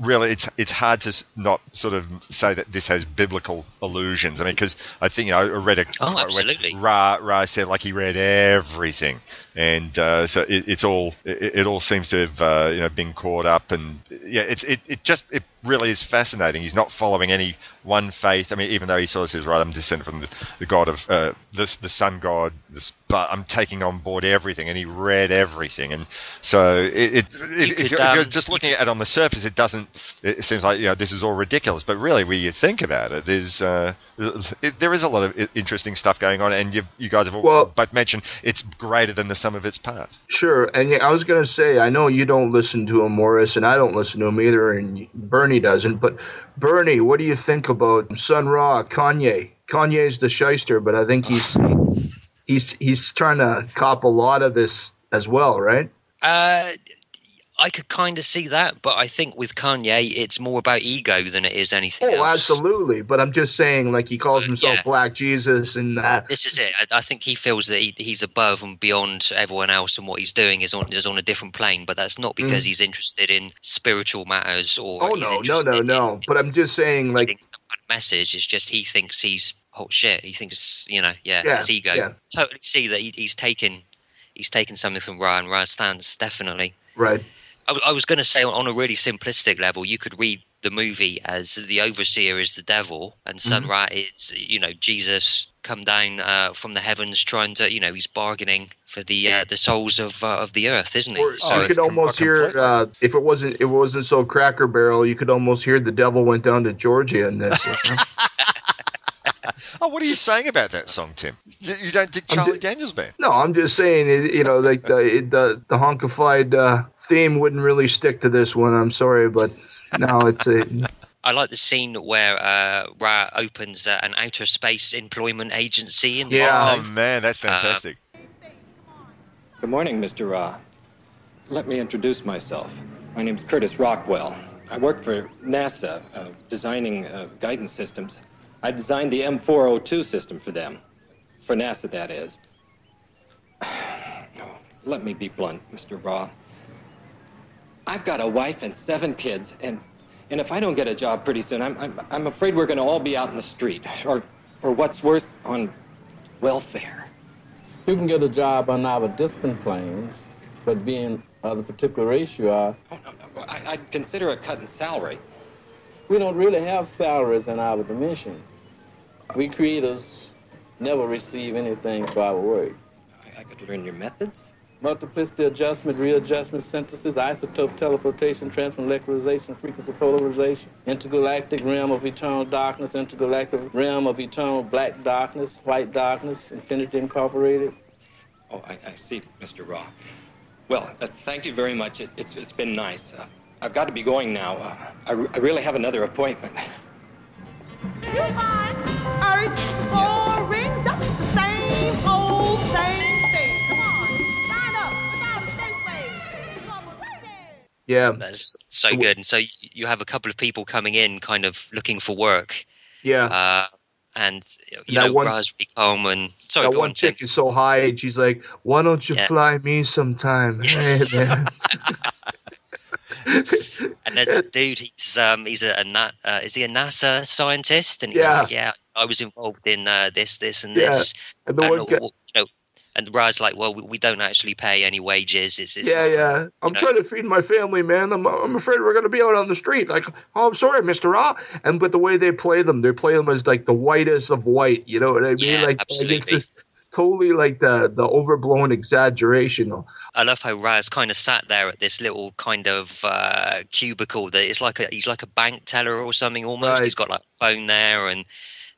really, it's it's hard to not sort of say that this has biblical allusions. I mean, because I think you know, I read a Oh, quote where absolutely. Ra Ra said like he read everything, and uh, so it, it's all it, it all seems to have uh, you know been caught up, and yeah, it's it, it just it really is fascinating. He's not following any one faith. I mean, even though he sort of says, right, I'm descended from the, the god of uh, this the sun god, this, but I'm taking on board everything, and he read everything, and so it, it if, if, could, you're, if you're um, just looking at it on the surface, it doesn't. It seems like you know this is all ridiculous, but really, when you think about it, there's uh, it, there is a lot of interesting stuff going on, and you you guys have all Well- both mentioned it's greater than the sum of its parts. Sure, and I was going to say, I know you don't listen to him, Maurice, and I don't listen to him either, and Bernie doesn't. But Bernie, what do you think about Sun Ra, Kanye? Kanye's the shyster, but I think he's he's he's trying to cop a lot of this as well, right? Uh, I could kind of see that, but I think with Kanye, it's more about ego than it is anything else. Oh, else. absolutely. But I'm just saying, like he calls Uh, himself yeah. Black Jesus, and that. This is it. I, I think he feels that he, he's above and beyond everyone else, and what he's doing is on is on a different plane. But that's not because he's interested in spiritual matters or. Mm. Oh no, no, no, in no. But I'm just saying, like, kind of message. It's just he thinks he's hot shit. He thinks you know, yeah, Yeah, his ego. yeah. Totally see that he, he's taken he's taken something from Ryan. and Ra stands definitely. right. I, w- I was going to say on a really simplistic level, you could read the movie as the overseer is the devil and Sun Mm-hmm. Ra is you know Jesus come down uh, from the heavens trying to you know he's bargaining for the uh, the souls of uh, of the earth, isn't he? Or So- you could almost hear uh, if it wasn't if it wasn't so Cracker Barrel, you could almost hear the devil went down to Georgia in this. you know? <laughs> Oh, what are you saying about that song, Tim? You you don't dig I'm Charlie di- Daniels Band? no, I'm just saying, you know, like the the the honkified uh, theme wouldn't really stick to this one. I'm sorry, but no, it's a I like the scene where uh, Ra opens uh, an outer space employment agency in the Yeah. Oh man, that's fantastic. Good morning, Mr. Ra. Let me introduce myself. My name's Curtis Rockwell. I work for NASA, uh, designing uh, guidance systems. I designed the M402 system for them. For NASA, that is. <sighs> Let me be blunt, Mr. Ra. I've got a wife and seven kids, and and if I don't get a job pretty soon, I'm I'm, I'm afraid we're going to all be out in the street, or or what's worse, on welfare. You can get a job on our discipline planes, but being of the particular race you are, Oh, no, no. I, I'd consider a cut in salary. we don't really have salaries in our dimension. We creators never receive anything for our work. I, I could learn your methods. Multiplicity adjustment, readjustment, synthesis, isotope teleportation, transmolecularization, frequency polarization, intergalactic realm of eternal darkness, intergalactic realm of eternal black darkness, white darkness, infinity incorporated. Oh, I, I see, Mr. Ra. Well, uh, thank you very much. It, it's, it's been nice. Uh, I've got to be going now. Uh, I, re- I really have another appointment. You find yeah, That's so good. And so you have a couple of people coming in, kind of looking for work, yeah. uh, and you know, one- Ra's really sorry, that one on, chick is so high, and she's like, "Why don't you Yeah. fly me sometime?" <laughs> Hey man, And there's a dude. He's um, he's a, a uh, is he a NASA scientist? And he's Yeah. like, yeah, I was involved in uh, this, this, and Yeah. this. and the And, one uh, guy, you know, and Ra's like, well, we, we don't actually pay any wages. It's, it's yeah, yeah. I'm know. trying to feed my family, man. I'm, I'm afraid we're gonna be out on the street. Like, oh, I'm sorry, Mister Ra. And but the way they play them, they play them as like the whitest of white. You know what I mean? Yeah, like, like it's just totally like the the overblown exaggeration. I love how Ra's kind of sat there at this little kind of uh, cubicle that it's like a he's like a bank teller or something almost. Right. He's got like a phone there and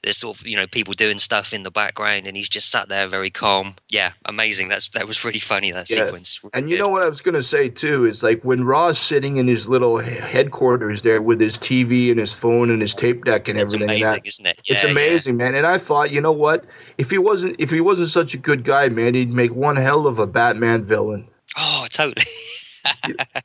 there's sort of you know people doing stuff in the background and he's just sat there very calm. Yeah, amazing. That's that was really funny that Yeah. sequence. Really And you good. know what I was going to say too is like when Ra's sitting in his little headquarters there with his TV and his phone and his tape deck and it's everything. amazing, that, isn't it? it's Yeah, yeah. amazing, man. And I thought, you know what? If he wasn't, if he wasn't such a good guy, man, he'd make one hell of a Batman villain. Oh, totally. <laughs>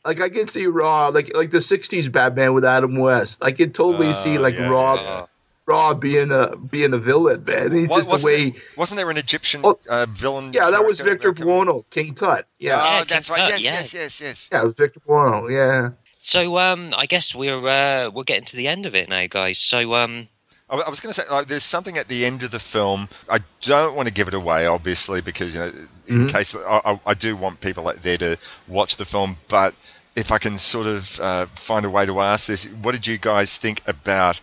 Like I can see Ra, like like the '60s Batman with Adam West. I can totally Oh, see like yeah, Ra, yeah, yeah. Ra being a being a villain, man. He's Wa- just the wasn't, way. there, wasn't there an Egyptian Oh, uh, villain? yeah, that was Victor Buono, King Tut. Yeah, Oh, Yeah, that's King right. Tut, Yes, yeah. yes, yes, yes. yeah, it was Victor Buono. Yeah. So um, I guess we're uh, we're getting to the end of it now, guys. So um, I I was going to say, like, there's something at the end of the film. I don't want to give it away, obviously, because you know, in Mhm. case I, I, I do want people out there to watch the film. But if I can sort of uh, find a way to ask this, what did you guys think about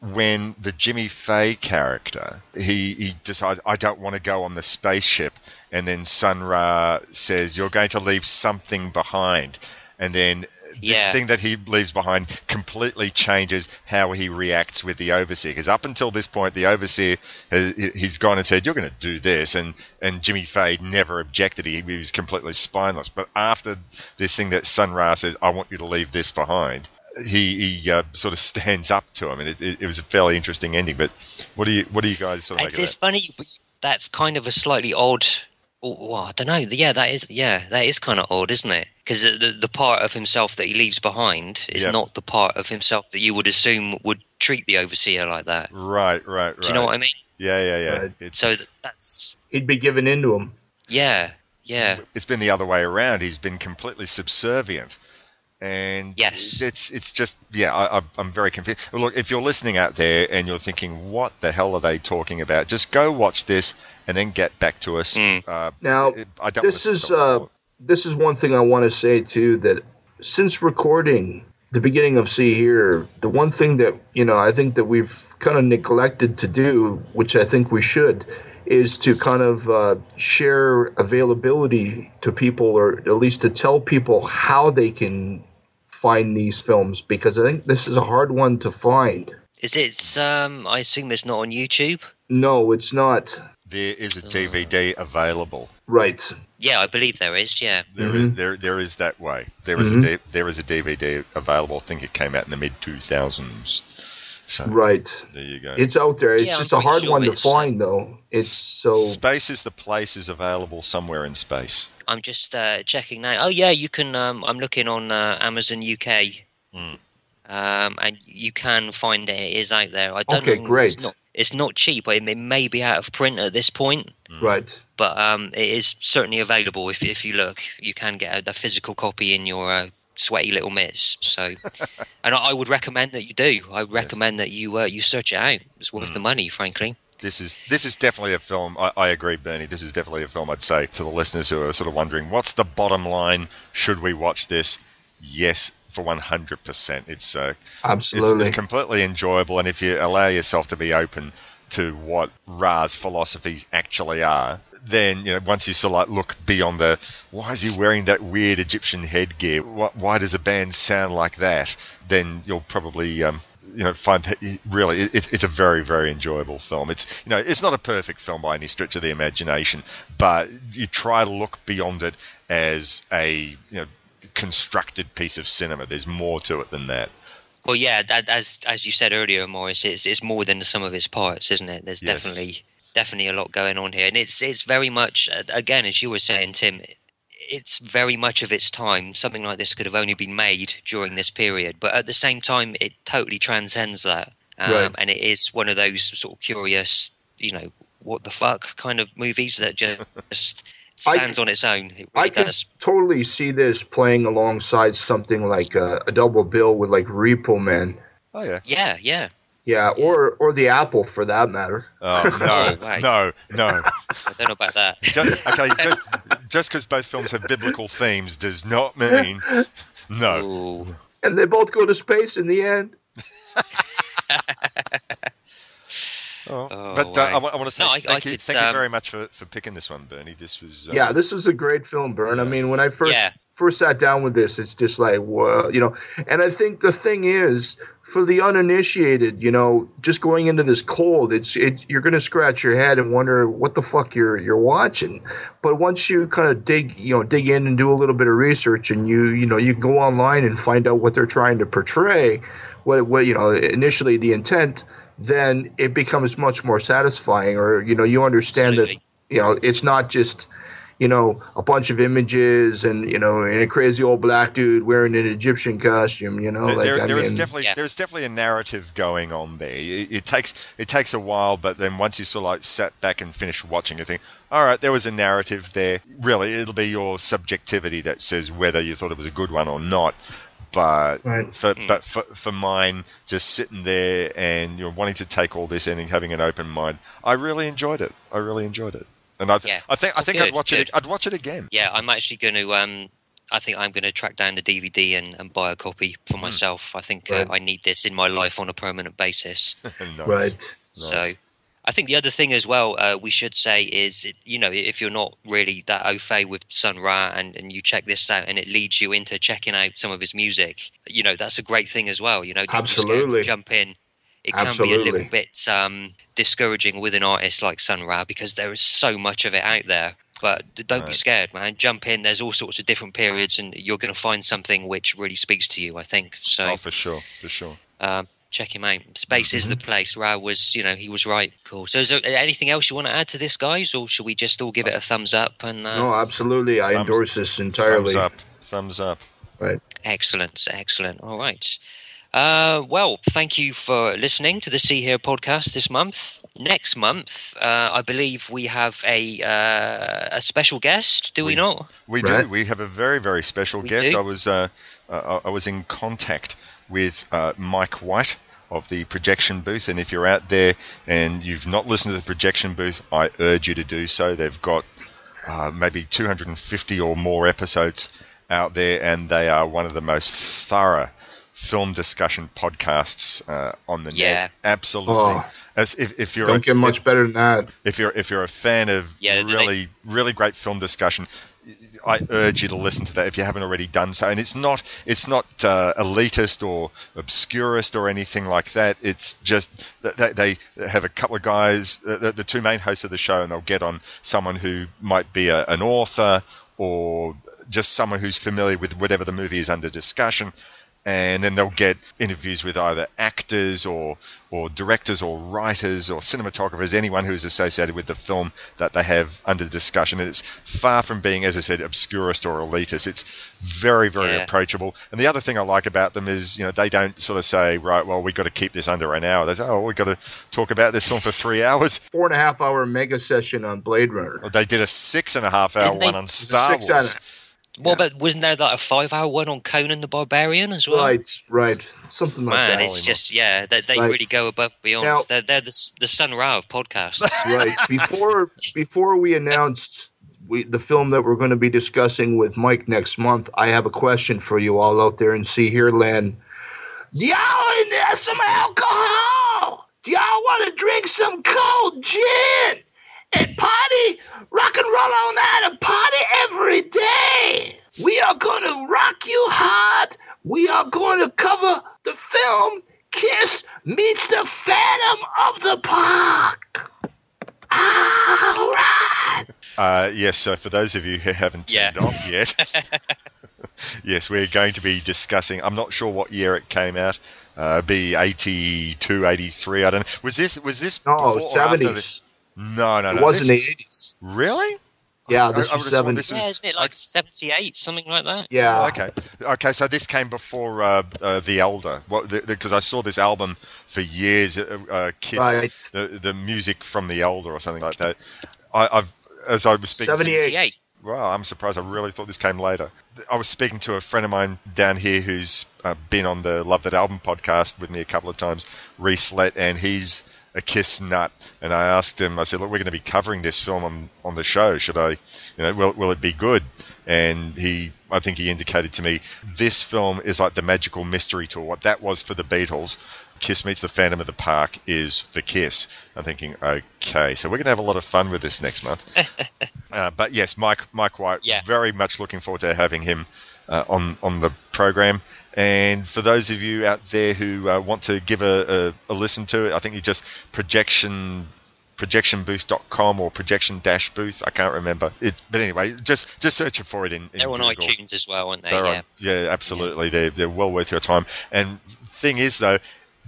when the Jimmy Fey character he he decides I don't want to go on the spaceship, and then Sun Ra says you're going to leave something behind, and then this Yeah. thing that he leaves behind completely changes how he reacts with the overseer. Because up until this point, the overseer has, he's gone and said, "You're going to do this," and and Jimmy Fey never objected. He, he was completely spineless. But after this thing that Sun Ra says, "I want you to leave this behind," he, he uh, sort of <laughs> stands up to him, and it, it, it was a fairly interesting ending. But what do you what do you guys sort of it's, make it's of that? funny. That's kind of a slightly odd Oh, well, I don't know. Yeah, that is yeah, that is kind of odd, isn't it? Because the, the the part of himself that he leaves behind is Yeah. not the part of himself that you would assume would treat the overseer like that. Right, right, right. Do you know what I mean? Yeah, yeah, yeah. Right. It's, So that's He'd be given into him. yeah, yeah, it's been the other way around. He's been completely subservient, and Yes. it's it's just yeah. I, I, I'm very confused. Look, if you're listening out there and you're thinking, what the hell are they talking about? Just go watch this and then get back to us. Mm. Uh, Now, I don't this is uh, this is one thing I want to say too that since recording the beginning of See Hear, the one thing that you know I think that we've kind of neglected to do, which I think we should, is to kind of uh, share availability to people, or at least to tell people how they can find these films, because I think this is a hard one to find. Is it? Um, I assume it's not on YouTube. No, it's not. there is a DVD available. Right. Yeah, I believe there is. Yeah. There is there there is that way. There is Mhm. a D- there is a DVD available. I think it came out in the mid two thousands. So Right. there you go. It's out there. It's Yeah, I'm just a hard sure one to uh, find, though. It's so. Space is the place is available somewhere in space. I'm just uh, checking now. Oh yeah, you can. Um, I'm looking on uh, Amazon UK, Hmm. um, and you can find it. It is out there. I don't Okay, know, great. It's not, it's not cheap. It may, may be out of print at this point, Right. but um, it is certainly available. If if you look, you can get a, a physical copy in your uh, sweaty little mitts. So, <laughs> and I, I would recommend that you do. I would recommend that you uh, you search it out. It's worth Hmm. the money, frankly. This is this is definitely a film. I, I agree, Bernie. This is definitely a film. I'd say to the listeners who are sort of wondering, what's the bottom line? Should we watch this? Yes, for one hundred percent. It's uh, it's, Absolutely. it's completely enjoyable, and if you allow yourself to be open to what Ra's philosophies actually are, then you know once you sort of like look beyond the why is he wearing that weird Egyptian headgear? Why, why does a band sound like that? Then you'll probably um, you know find that really it, it's a very very enjoyable film. It's you know it's not a perfect film by any stretch of the imagination, but you try to look beyond it as a you know constructed piece of cinema. There's more to it than that. Well, yeah, that, as as you said earlier, Maurice, it's it's more than the sum of its parts, isn't it? There's Yes. definitely definitely a lot going on here, and it's it's very much uh, again, as you were saying, Tim. It's very much of its time. Something like this could have only been made during this period, but at the same time, it totally transcends that, um, Right. and it is one of those sort of curious, you know, what the fuck kind of movies that just <laughs> I- stands on its own. It I really can does. totally see this playing alongside something like a, a double bill with like Repo Man. Oh yeah. Yeah, yeah. Yeah, or or the Apple for that matter. Oh no, right. <laughs> no, no. I don't know about that. <laughs> Just, okay, <laughs> just just because both films have biblical themes does not mean no. Ooh. And they both go to space in the end. Oh, Oh, but uh, I, wow. want to say No, I- thank I you, could, thank you um, very much for, for picking this one, Bernie. This was uh, Yeah, this was a great film, Bern. I mean, when I first Yeah. first sat down with this, it's just like, well, you know. And I think the thing is, for the uninitiated, you know, just going into this cold, it's it. You're going to scratch your head and wonder what the fuck you're you're watching. But once you kind of dig, you know, dig in and do a little bit of research, and you you know, you go online and find out what they're trying to portray, what what you know, initially the intent. Then it becomes much more satisfying, or you know, you understand that you know it's not just you know a bunch of images and you know and a crazy old black dude wearing an Egyptian costume. You know, There, like there, I there mean, is definitely Yeah. there's definitely a narrative going on there. It, it takes it takes a while, but then once you sort of like sat back and finish watching, you think, all right, there was a narrative there. Really, it'll be your subjectivity that says whether you thought it was a good one or not. But Right. for Hmm. but for, for mine, just sitting there and you're wanting to take all this in and having an open mind, I really enjoyed it. I really enjoyed it, and I th- Yeah. I think I Well, think good, I'd watch good. it. I'd watch it again. Yeah, I'm actually going to. Um, I think I'm going to track down the DVD and, and buy a copy for Hmm. myself. I think Right. uh, I need this in my life on a permanent basis. <laughs> Nice. right. So, Nice. I think the other thing as well uh, we should say is, it- you know, if you're not really that au fait with Sun Ra and, and you check this out and it leads you into checking out some of his music, you know, that's a great thing as well. You know, don't be to Absolutely. jump in. It can be a little bit um, discouraging with an artist like Sun Ra because there is so much of it out there. But don't be scared, man. Jump in. There's all sorts of different periods, and you're going to find something which really speaks to you. I think so. Oh, for sure, for sure. Um, check him out. Space is the place. Ra was, you know, he was right. Cool. So, is there anything else you want to add to this, guys, or should we just all give it a thumbs up? And uh, No, absolutely. I Thumbs- endorse this entirely. Thumbs up. Thumbs up. Right. Excellent, excellent. All right. Uh, well, thank you for listening to the See Hear podcast this month. Next month, uh, I believe we have a uh, a special guest. Do we, We- not? We Right. do. We have a very, very special We guest. do. I was uh, uh, I was in contact with uh, Mike White of the Projection Booth, and if you're out there and you've not listened to the Projection Booth, I urge you to do so. They've got uh, maybe 250 or more episodes out there, and they are one of the most thorough film discussion podcasts uh, on the Yeah. net. Absolutely. Oh. As if, if you're Don't a, get much better than that. if you're if you're a fan of Yeah, they- really really great film discussion, I urge you to listen to that if you haven't already done so. And it's not it's not uh, elitist or obscurist or anything like that. It's just that they, they have a couple of guys, the, the two main hosts of the show, and they'll get on someone who might be a, an author or just someone who's familiar with whatever the movie is under discussion and then they'll get interviews with either actors or or directors or writers or cinematographers, anyone who is associated with the film that they have under discussion. And it's far from being, as I said, obscurist or elitist. It's very, very Yeah. approachable. And the other thing I like about them is, you know, they don't sort of say, right, well, we've got to keep this under an hour. They say, oh, we've got to talk about this film for three hours. Four and a half hour mega session on Blade Runner. They did a six and a half hour Didn't they- one on It was a Star six Wars. Hour- Well, but wasn't there like a five-hour one on Conan the Barbarian as well? Right, right. Something like Man, that. it's just yeah, they, they Like- really go above and beyond. Now- they're they're the, the Sun Ra of podcasts. <laughs> right before before we announce we, the film that we're going to be discussing with Mike next month, I have a question for you all out there in See Hear Land. Y'all in there some alcohol? Do y'all want to drink some cold gin and party, rock and roll on out and party every day? We are going to rock you hard. We are going to cover the film Kiss Meets the Phantom of the Park. All right. Uh, yes, so for those of you who haven't turned Yeah. off yet, <laughs> yes, we're going to be discussing. I'm not sure what year it came out. Uh, be 82, 83. I don't know. Was this was this No, before or after seventies. the- No, no, no. It was in the eighties. really? Yeah, this I- I was would've thought this yeah, was- isn't it like seventy-eight, something like that? Yeah. Okay, okay. So this came before uh, uh, the Elder, because I saw this album for years. Uh, uh, Kiss, Right. the, the music from the Elder or something like that. I, I've as I was speaking. to- 78. Seventy-eight. Wow, I'm surprised. I really thought this came later. I was speaking to a friend of mine down here who's uh, been on the Love That Album podcast with me a couple of times, Reese Lett, and he's a Kiss nut. And I asked him, I said, look, we're going to be covering this film on, on the show. Should I, you know, will, will it be good? And he, I think he indicated to me, this film is like the magical mystery tour. What that was for the Beatles, Kiss Meets the Phantom of the Park is for Kiss. I'm thinking, okay, so we're going to have a lot of fun with this next month. <laughs> Uh, but yes, Mike Mike White. Yeah. Very much looking forward to having him uh, on on the program. And for those of you out there who uh, want to give a, a, a listen to it, I think you just projection projectionbooth.com or projection dash booth. I can't remember. It's but anyway, just just search for it in, in They're on Google. iTunes as well, aren't they? They're yeah. on- yeah, absolutely. They're, they're well worth your time. And thing is, though,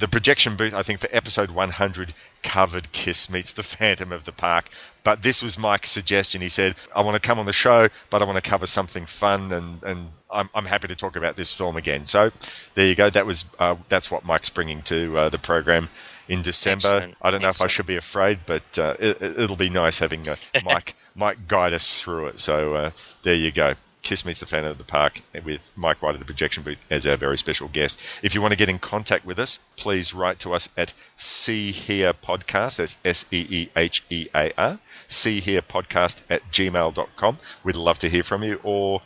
the projection booth, I think, for episode 100 covered Kiss Meets the Phantom of the Park. But this was Mike's suggestion. He said, I want to come on the show, but I want to cover something fun, and, and I'm, I'm happy to talk about this film again. So there you go. That was uh, That's what Mike's bringing to uh, the program in December. Excellent. I don't know if I should be afraid, but uh, it, it'll be nice having uh, <laughs> Mike Mike guide us through it. So uh, there you go. Kiss Meets the Phantom of the Park with Mike White at the projection booth as our very special guest. If you want to get in contact with us, please write to us at See Hear Podcast. That's S E E H E A R. See Hear Podcast at gmail.com. We'd love to hear from you. Or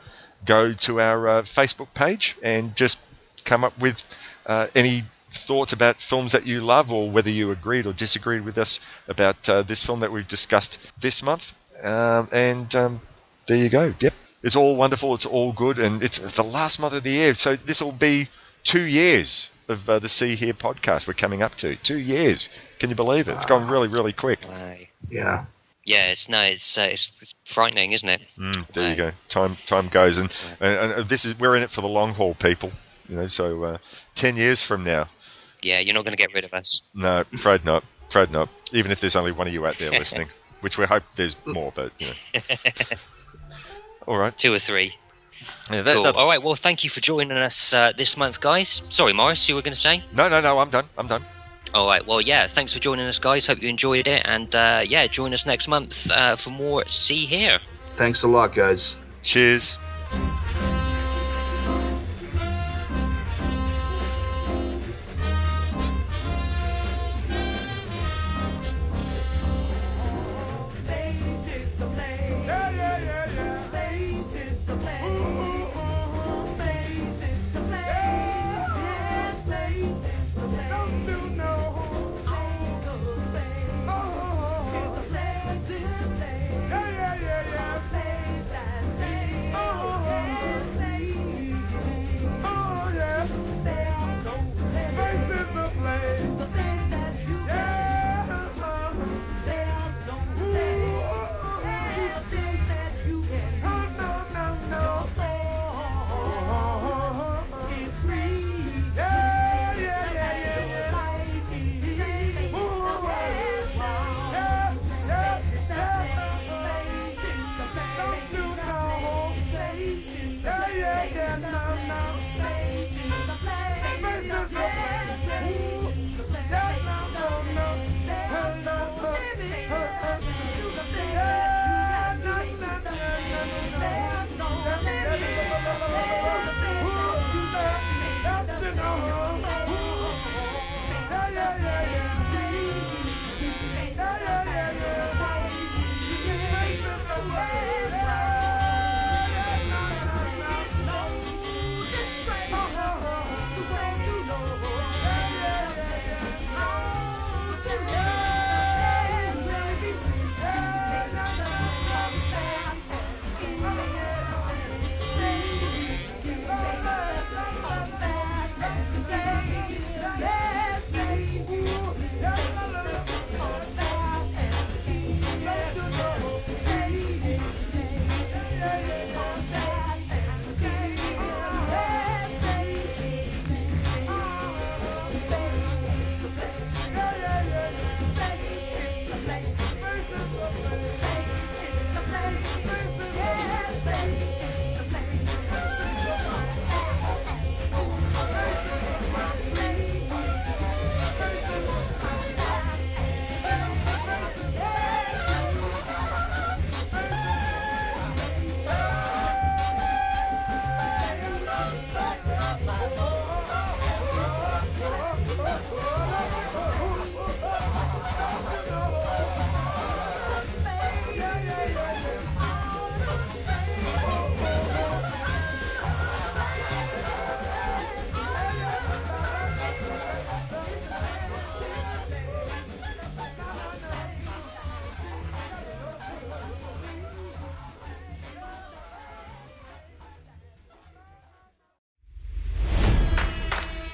go to our uh, Facebook page and just come up with uh, any thoughts about films that you love or whether you agreed or disagreed with us about uh, this film that we've discussed this month. Um, and um, there you go. Yep. It's all wonderful. It's all good. And it's the last month of the year. So this will be two years of uh, the See Hear podcast we're coming up to. Two years. Can you believe it? It's gone really, really quick. Yeah. Yeah, it's no, it's, uh, it's it's frightening, isn't it? Mm, there you go. Time time goes, and, and, and this is we're in it for the long haul, people. You know, so uh, ten years from now, Yeah, you're not going to get rid of us. No, afraid not. Afraid not. Even if there's only one of you out there <laughs> listening, which we hope there's more, but you know. <laughs> All right. Two or three. Yeah, that, cool. that- All right. Well, thank you for joining us uh, this month, guys. Sorry, Maurice, you were going to say? no, no, no. I'm done. I'm done. All right. Well, yeah. Thanks for joining us, guys. Hope you enjoyed it, and uh, yeah, join us next month uh, for more See Hear. Thanks a lot, guys. Cheers.